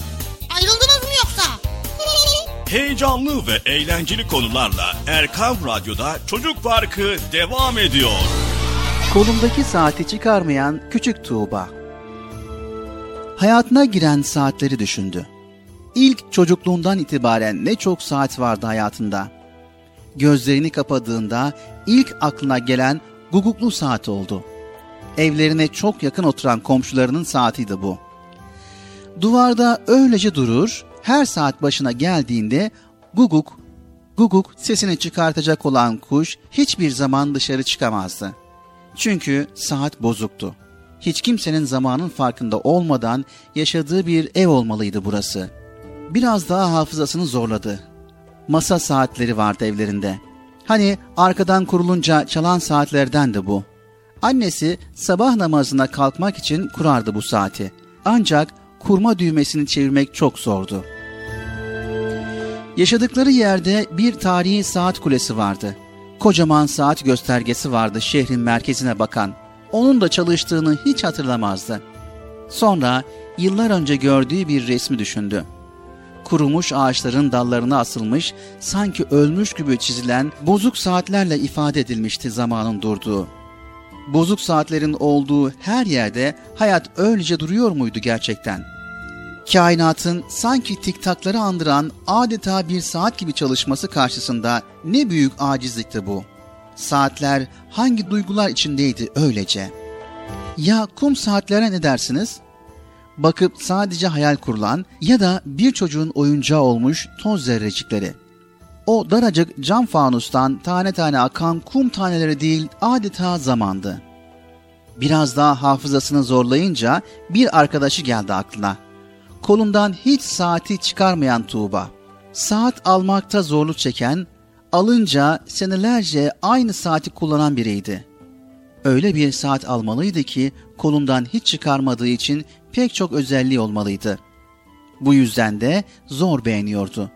Heyecanlı ve eğlenceli konularla Erkam Radyo'da Çocuk Parkı devam ediyor. Kolumdaki saati çıkarmayan küçük Tuğba. Hayatına giren saatleri düşündü. İlk çocukluğundan itibaren ne çok saat vardı hayatında. Gözlerini kapadığında ilk aklına gelen guguklu saat oldu. Evlerine çok yakın oturan komşularının saatiydi bu. Duvarda öylece durur, her saat başına geldiğinde guguk, guguk sesini çıkartacak olan kuş hiçbir zaman dışarı çıkamazdı. Çünkü saat bozuktu. Hiç kimsenin zamanın farkında olmadan yaşadığı bir ev olmalıydı burası. Biraz daha hafızasını zorladı. Masa saatleri vardı evlerinde. Hani arkadan kurulunca çalan saatlerden de bu. Annesi sabah namazına kalkmak için kurardı bu saati. Ancak kurma düğmesini çevirmek çok zordu. Yaşadıkları yerde bir tarihi saat kulesi vardı. Kocaman saat göstergesi vardı şehrin merkezine bakan. Onun da çalıştığını hiç hatırlamazdı. Sonra yıllar önce gördüğü bir resmi düşündü. Kurumuş ağaçların dallarına asılmış, sanki ölmüş gibi çizilen bozuk saatlerle ifade edilmişti zamanın durduğu. Bozuk saatlerin olduğu her yerde hayat öylece duruyor muydu gerçekten? Kainatın sanki tiktakları andıran adeta bir saat gibi çalışması karşısında ne büyük acizlikti bu. Saatler hangi duygular içindeydi öylece? Ya kum saatlere ne dersiniz? Bakıp sadece hayal kurulan ya da bir çocuğun oyuncağı olmuş toz zerrecikleri. O daracık cam fanustan tane tane akan kum taneleri değil adeta zamandı. Biraz daha hafızasını zorlayınca bir arkadaşı geldi aklına. Kolundan hiç saati çıkarmayan Tuğba. Saat almakta zorluk çeken, alınca senelerce aynı saati kullanan biriydi. Öyle bir saat almalıydı ki kolundan hiç çıkarmadığı için pek çok özelliği olmalıydı. Bu yüzden de zor beğeniyordu.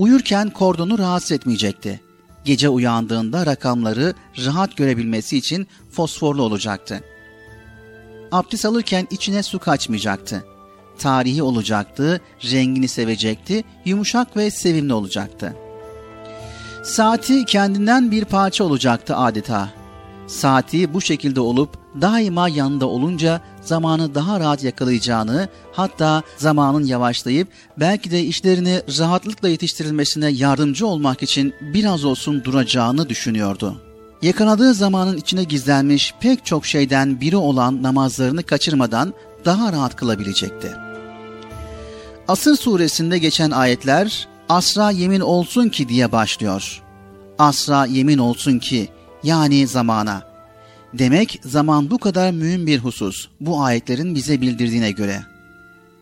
Uyurken kordonu rahatsız etmeyecekti. Gece uyandığında rakamları rahat görebilmesi için fosforlu olacaktı. Abdest alırken içine su kaçmayacaktı. tarihi olacaktı, rengini sevecekti, yumuşak ve sevimli olacaktı. Saati kendinden bir parça olacaktı adeta. Saati bu şekilde olup daima yanında olunca zamanı daha rahat yakalayacağını, hatta zamanın yavaşlayıp belki de işlerini rahatlıkla yetiştirilmesine yardımcı olmak için biraz olsun duracağını düşünüyordu. Yakaladığı zamanın içine gizlenmiş pek çok şeyden biri olan namazlarını kaçırmadan daha rahat kılabilecekti. Asır suresinde geçen ayetler asra yemin olsun ki diye başlıyor. Asra yemin olsun ki yani zamana. Demek zaman bu kadar mühim bir husus bu ayetlerin bize bildirdiğine göre.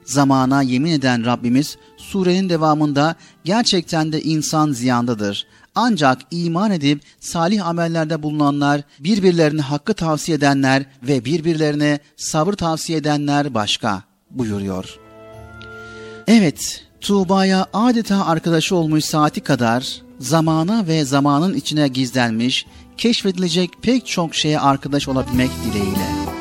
Zamana yemin eden Rabbimiz surenin devamında gerçekten de insan ziyandadır. Ancak iman edip salih amellerde bulunanlar, birbirlerine hakkı tavsiye edenler ve birbirlerine sabır tavsiye edenler başka buyuruyor. Evet, Tuğba'ya adeta arkadaşı olmuş saati kadar zamana ve zamanın içine gizlenmiş, keşfedilecek pek çok şeye arkadaş olabilmek dileğiyle.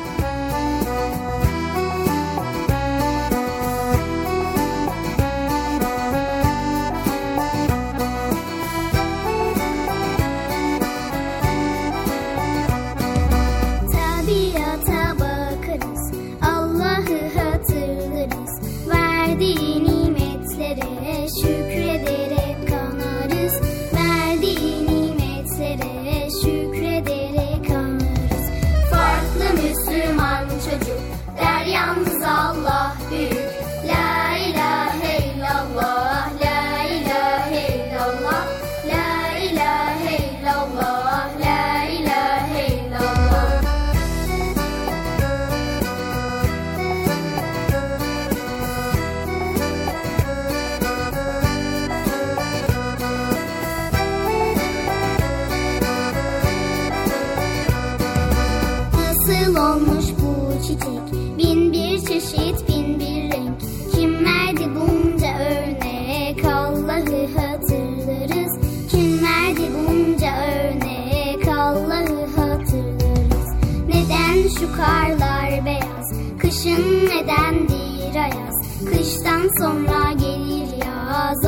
Karlar beyaz. Kışın nedendir ayaz? Kıştan sonra gelir yaz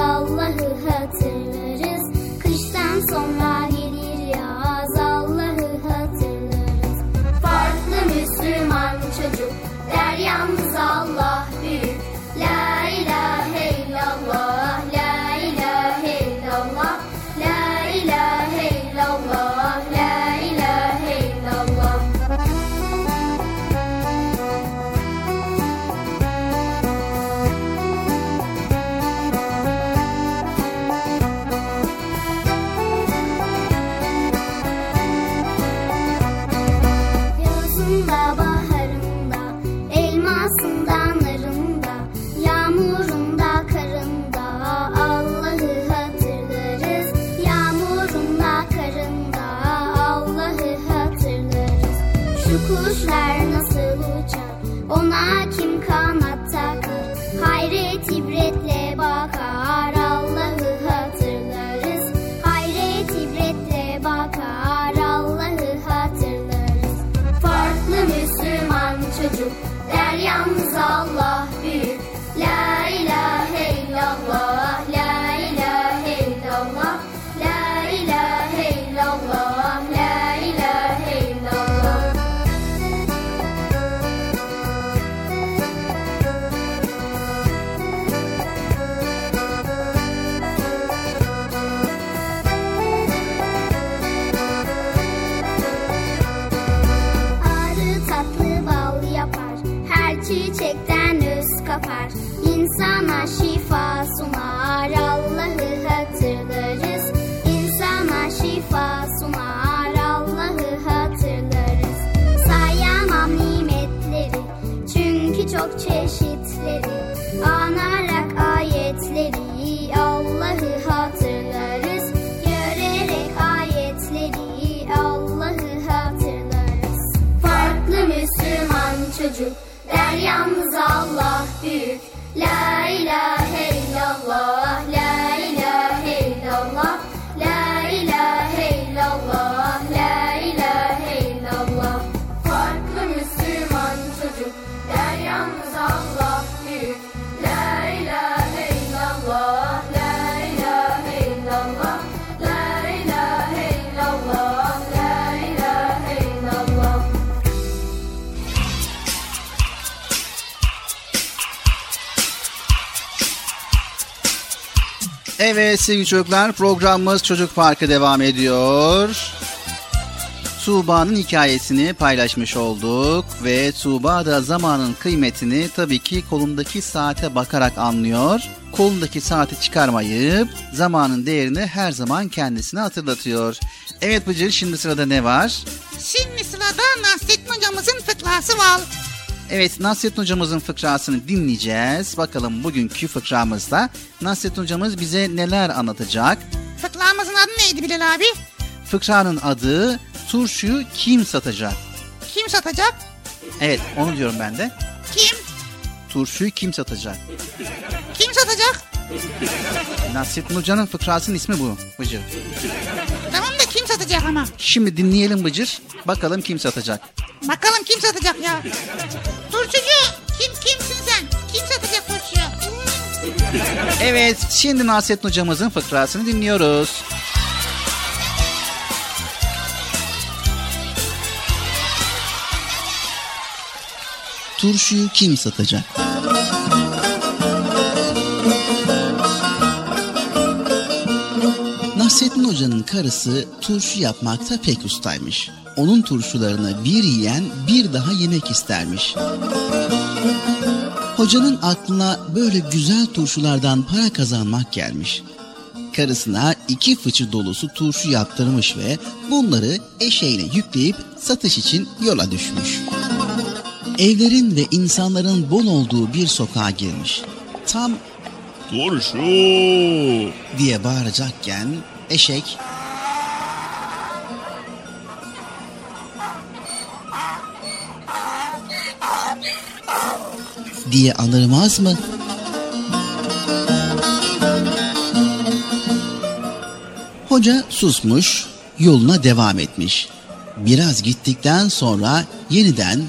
Evet sevgili çocuklar programımız Çocuk Parkı devam ediyor. Tuğba'nın hikayesini paylaşmış olduk ve Tuğba da zamanın kıymetini tabii ki kolundaki saate bakarak anlıyor. Kolundaki saati çıkarmayıp zamanın değerini her zaman kendisine hatırlatıyor. Evet Bıcır şimdi sırada ne var? Şimdi sırada Nasrettin hocamızın fıkrası var. Evet Nasrettin hocamızın fıkrasını dinleyeceğiz. Bakalım bugünkü fıkramızda Nasrettin hocamız bize neler anlatacak? Fıkramızın adı neydi Bilal abi? Fıkranın adı turşuyu kim satacak? Kim satacak? Evet onu diyorum ben de. Kim? Turşuyu kim satacak? Kim satacak? Nasrettin Hoca'nın fıkrasının ismi bu Bıcır. Tamam da kim satacak ama? Şimdi dinleyelim Bıcır. Bakalım kim satacak. Bakalım kim satacak ya? Turşucu kim kimsin sen? Kim satacak turşuyu? Evet şimdi Nasrettin Hocamızın fıkrasını dinliyoruz. Turşuyu kim satacak? Nasrettin Hoca'nın karısı turşu yapmakta pek ustaymış. Onun turşularını bir yiyen bir daha yemek istermiş. Hocanın aklına böyle güzel turşulardan para kazanmak gelmiş. Karısına iki fıçı dolusu turşu yaptırmış ve bunları eşeğine yükleyip satış için yola düşmüş. Evlerin ve insanların bol olduğu bir sokağa girmiş. Tam Turşu diye bağıracakken eşek diye anırmaz mı? Hoca susmuş, yoluna devam etmiş. Biraz gittikten sonra yeniden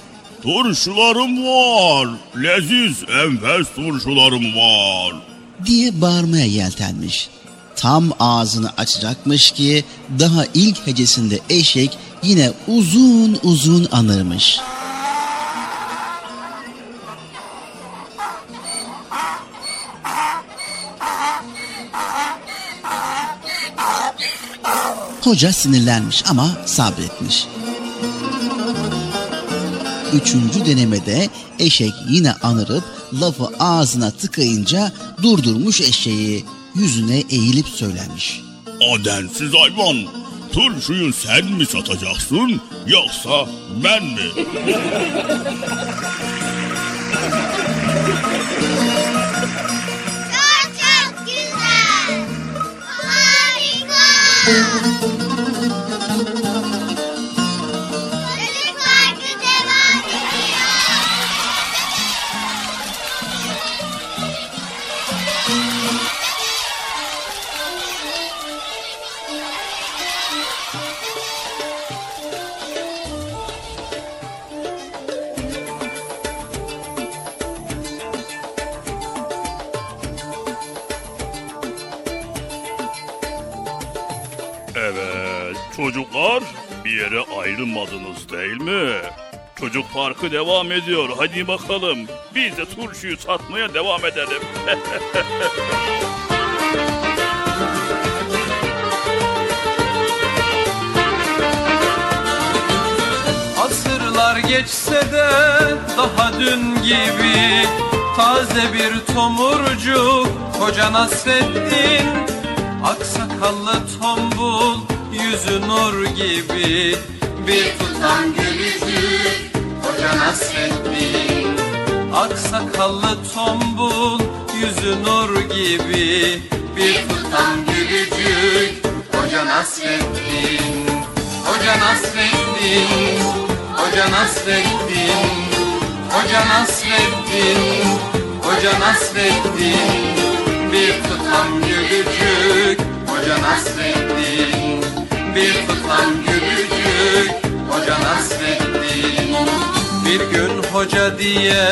Turşularım var. Leziz enfes turşularım var. diye bağırmaya yeltenmiş. Tam ağzını açacakmış ki daha ilk hecesinde eşek yine uzun uzun anırmış. Hoca sinirlenmiş ama sabretmiş. Üçüncü denemede eşek yine anırıp lafı ağzına tıkayınca durdurmuş eşeği yüzüne eğilip söylemiş. Adensiz hayvan. Turşuyu sen mi satacaksın yoksa ben mi? Çok çok güzel. Harika. Parkı devam ediyor. Hadi bakalım. Biz de turşuyu satmaya devam edelim. Asırlar geçse de daha dün gibi Taze bir tomurcuk koca Nasreddin Aksakallı tombul yüzü nur gibi Bir tutam gülücük koca Nasreddin Aksakallı tombul yüzü nur gibi. Bir tutam gülücük koca Nasreddin Hoca Nasreddin Hoca Nasreddin Hoca Nasreddin Hoca Nasreddin Bir tutam gülücük Hoca Nasreddin Bir tutam gülücük Hoca Nasreddin Bir gün hoca diye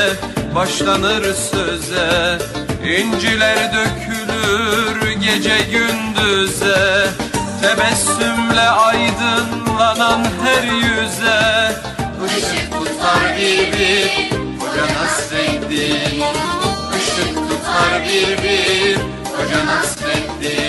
başlanır söze. İnciler dökülür gece gündüze. Tebessümle aydınlanan her yüze. Işık tutar bir Hoca Nasreddin. Işık tutar bir Hoca Nasreddin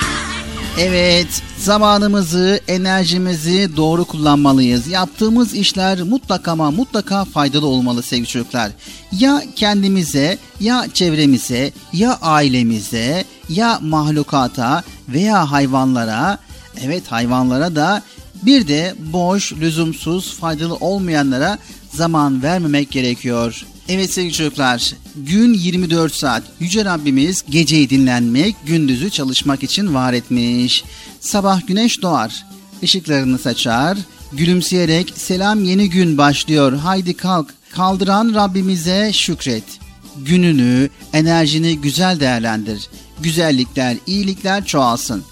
Evet, zamanımızı, enerjimizi doğru kullanmalıyız. Yaptığımız işler mutlaka ama mutlaka faydalı olmalı sevgili çocuklar. Ya kendimize, ya çevremize, ya ailemize, ya mahlukata veya hayvanlara, evet hayvanlara da bir de boş, lüzumsuz, faydalı olmayanlara zaman vermemek gerekiyor. Evet sevgili çocuklar, gün 24 saat. Yüce Rabbimiz geceyi dinlenmek, gündüzü çalışmak için var etmiş. Sabah güneş doğar, ışıklarını saçar, gülümseyerek selam yeni gün başlıyor, haydi kalk, kaldıran Rabbimize şükret. Gününü, enerjini güzel değerlendir. Güzellikler, iyilikler çoğalsın.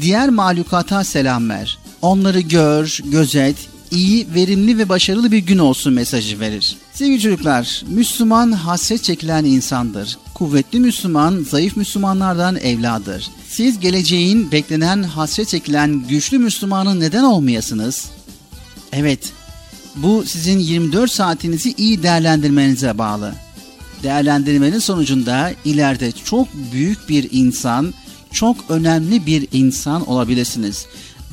Diğer mahlukata selam ver. Onları gör, gözet, iyi, verimli ve başarılı bir gün olsun mesajı verir. Sevgili çocuklar, Müslüman hasret çekilen insandır. Kuvvetli Müslüman, zayıf Müslümanlardan evladır. Siz geleceğin beklenen hasret çekilen güçlü Müslümanın neden olmayasınız? Evet, bu sizin 24 saatinizi iyi değerlendirmenize bağlı. Değerlendirmenin sonucunda ileride çok büyük bir insan, çok önemli bir insan olabilirsiniz.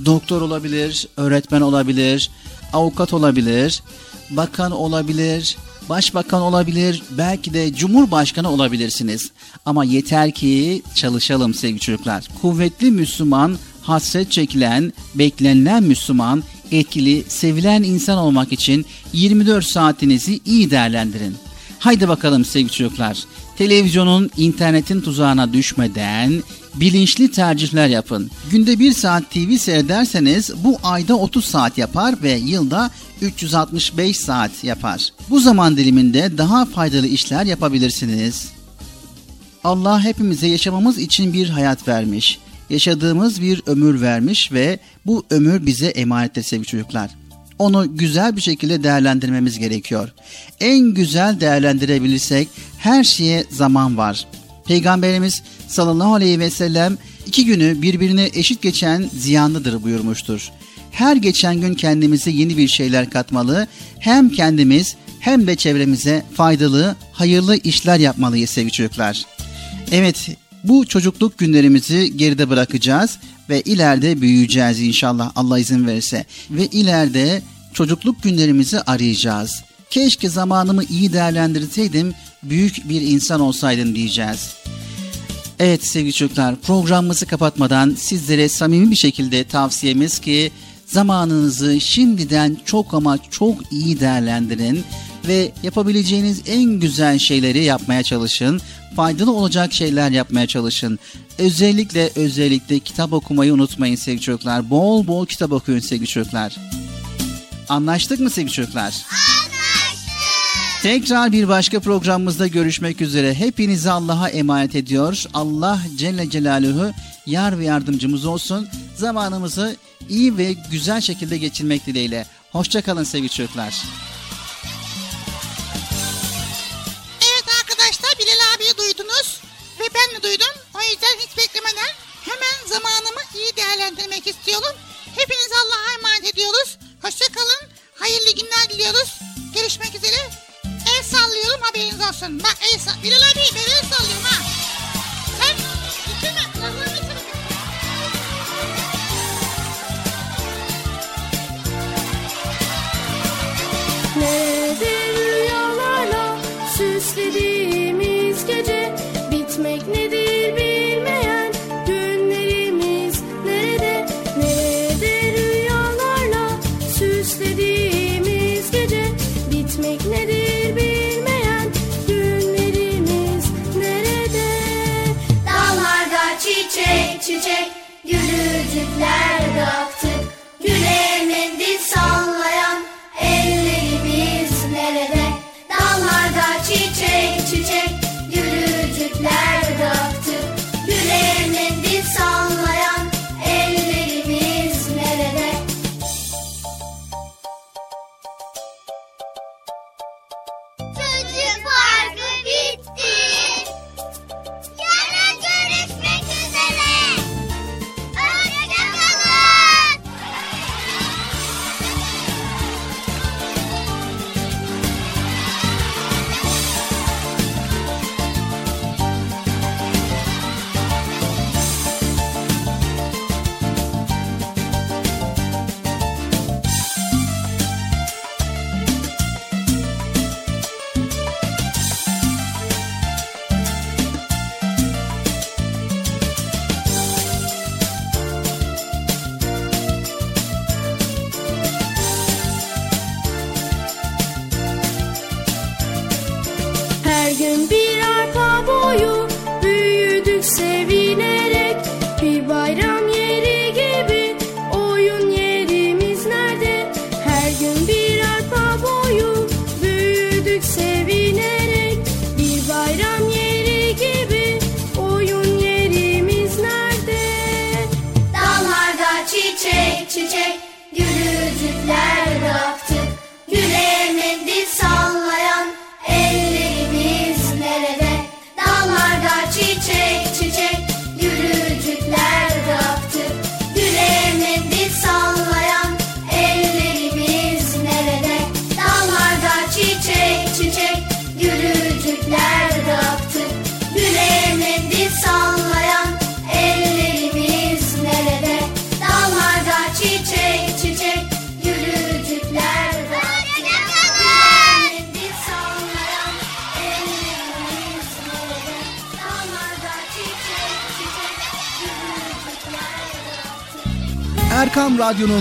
Doktor olabilir, öğretmen olabilir, avukat olabilir, bakan olabilir, başbakan olabilir, belki de cumhurbaşkanı olabilirsiniz. Ama yeter ki çalışalım sevgili çocuklar. Kuvvetli Müslüman, hasret çekilen, beklenilen Müslüman, etkili, sevilen insan olmak için 24 saatinizi iyi değerlendirin. Haydi bakalım sevgili çocuklar. Televizyonun, internetin tuzağına düşmeden bilinçli tercihler yapın. Günde bir saat TV seyrederseniz bu ayda 30 saat yapar ve yılda 365 saat yapar. Bu zaman diliminde daha faydalı işler yapabilirsiniz. Allah hepimize yaşamamız için bir hayat vermiş. Yaşadığımız bir ömür vermiş ve bu ömür bize emanettir sevgili çocuklar. Onu güzel bir şekilde değerlendirmemiz gerekiyor. En güzel değerlendirebilirsek her şeye zaman var. Peygamberimiz sallallahu aleyhi ve sellem iki günü birbirine eşit geçen ziyanlıdır buyurmuştur. Her geçen gün kendimize yeni bir şeyler katmalı, hem kendimiz hem de çevremize faydalı, hayırlı işler yapmalıyız sevgili çocuklar. Evet, bu çocukluk günlerimizi geride bırakacağız ve ileride büyüyeceğiz inşallah Allah izin verirse. Ve ileride çocukluk günlerimizi arayacağız. Keşke zamanımı iyi değerlendirseydim, büyük bir insan olsaydım diyeceğiz. Evet sevgili çocuklar programımızı kapatmadan sizlere samimi bir şekilde tavsiyemiz ki zamanınızı şimdiden çok ama çok iyi değerlendirin ve yapabileceğiniz en güzel şeyleri yapmaya çalışın. Faydalı olacak şeyler yapmaya çalışın. Özellikle özellikle kitap okumayı unutmayın sevgili çocuklar. Bol bol kitap okuyun sevgili çocuklar. Anlaştık mı sevgili çocuklar? Tekrar bir başka programımızda görüşmek üzere. Hepinizi Allah'a emanet ediyor. Allah Celle Celaluhu yar ve yardımcımız olsun. Zamanımızı iyi ve güzel şekilde geçirmek dileğiyle. Hoşçakalın sevgili çocuklar. Duydum. O yüzden hiç beklemeden hemen zamanımı iyi değerlendirmek istiyorum. Hepiniz Allah'a emanet ediyoruz. Hoşçakalın. Hayırlı günler diliyoruz. Görüşmek üzere. El sallıyorum haberiniz olsun. Bak el sall... Bilal abi ben el sallıyorum ha. Sen. Kulaklarını bitirme. Nerede rüyalarla gece Bitmek nedir bilmeyen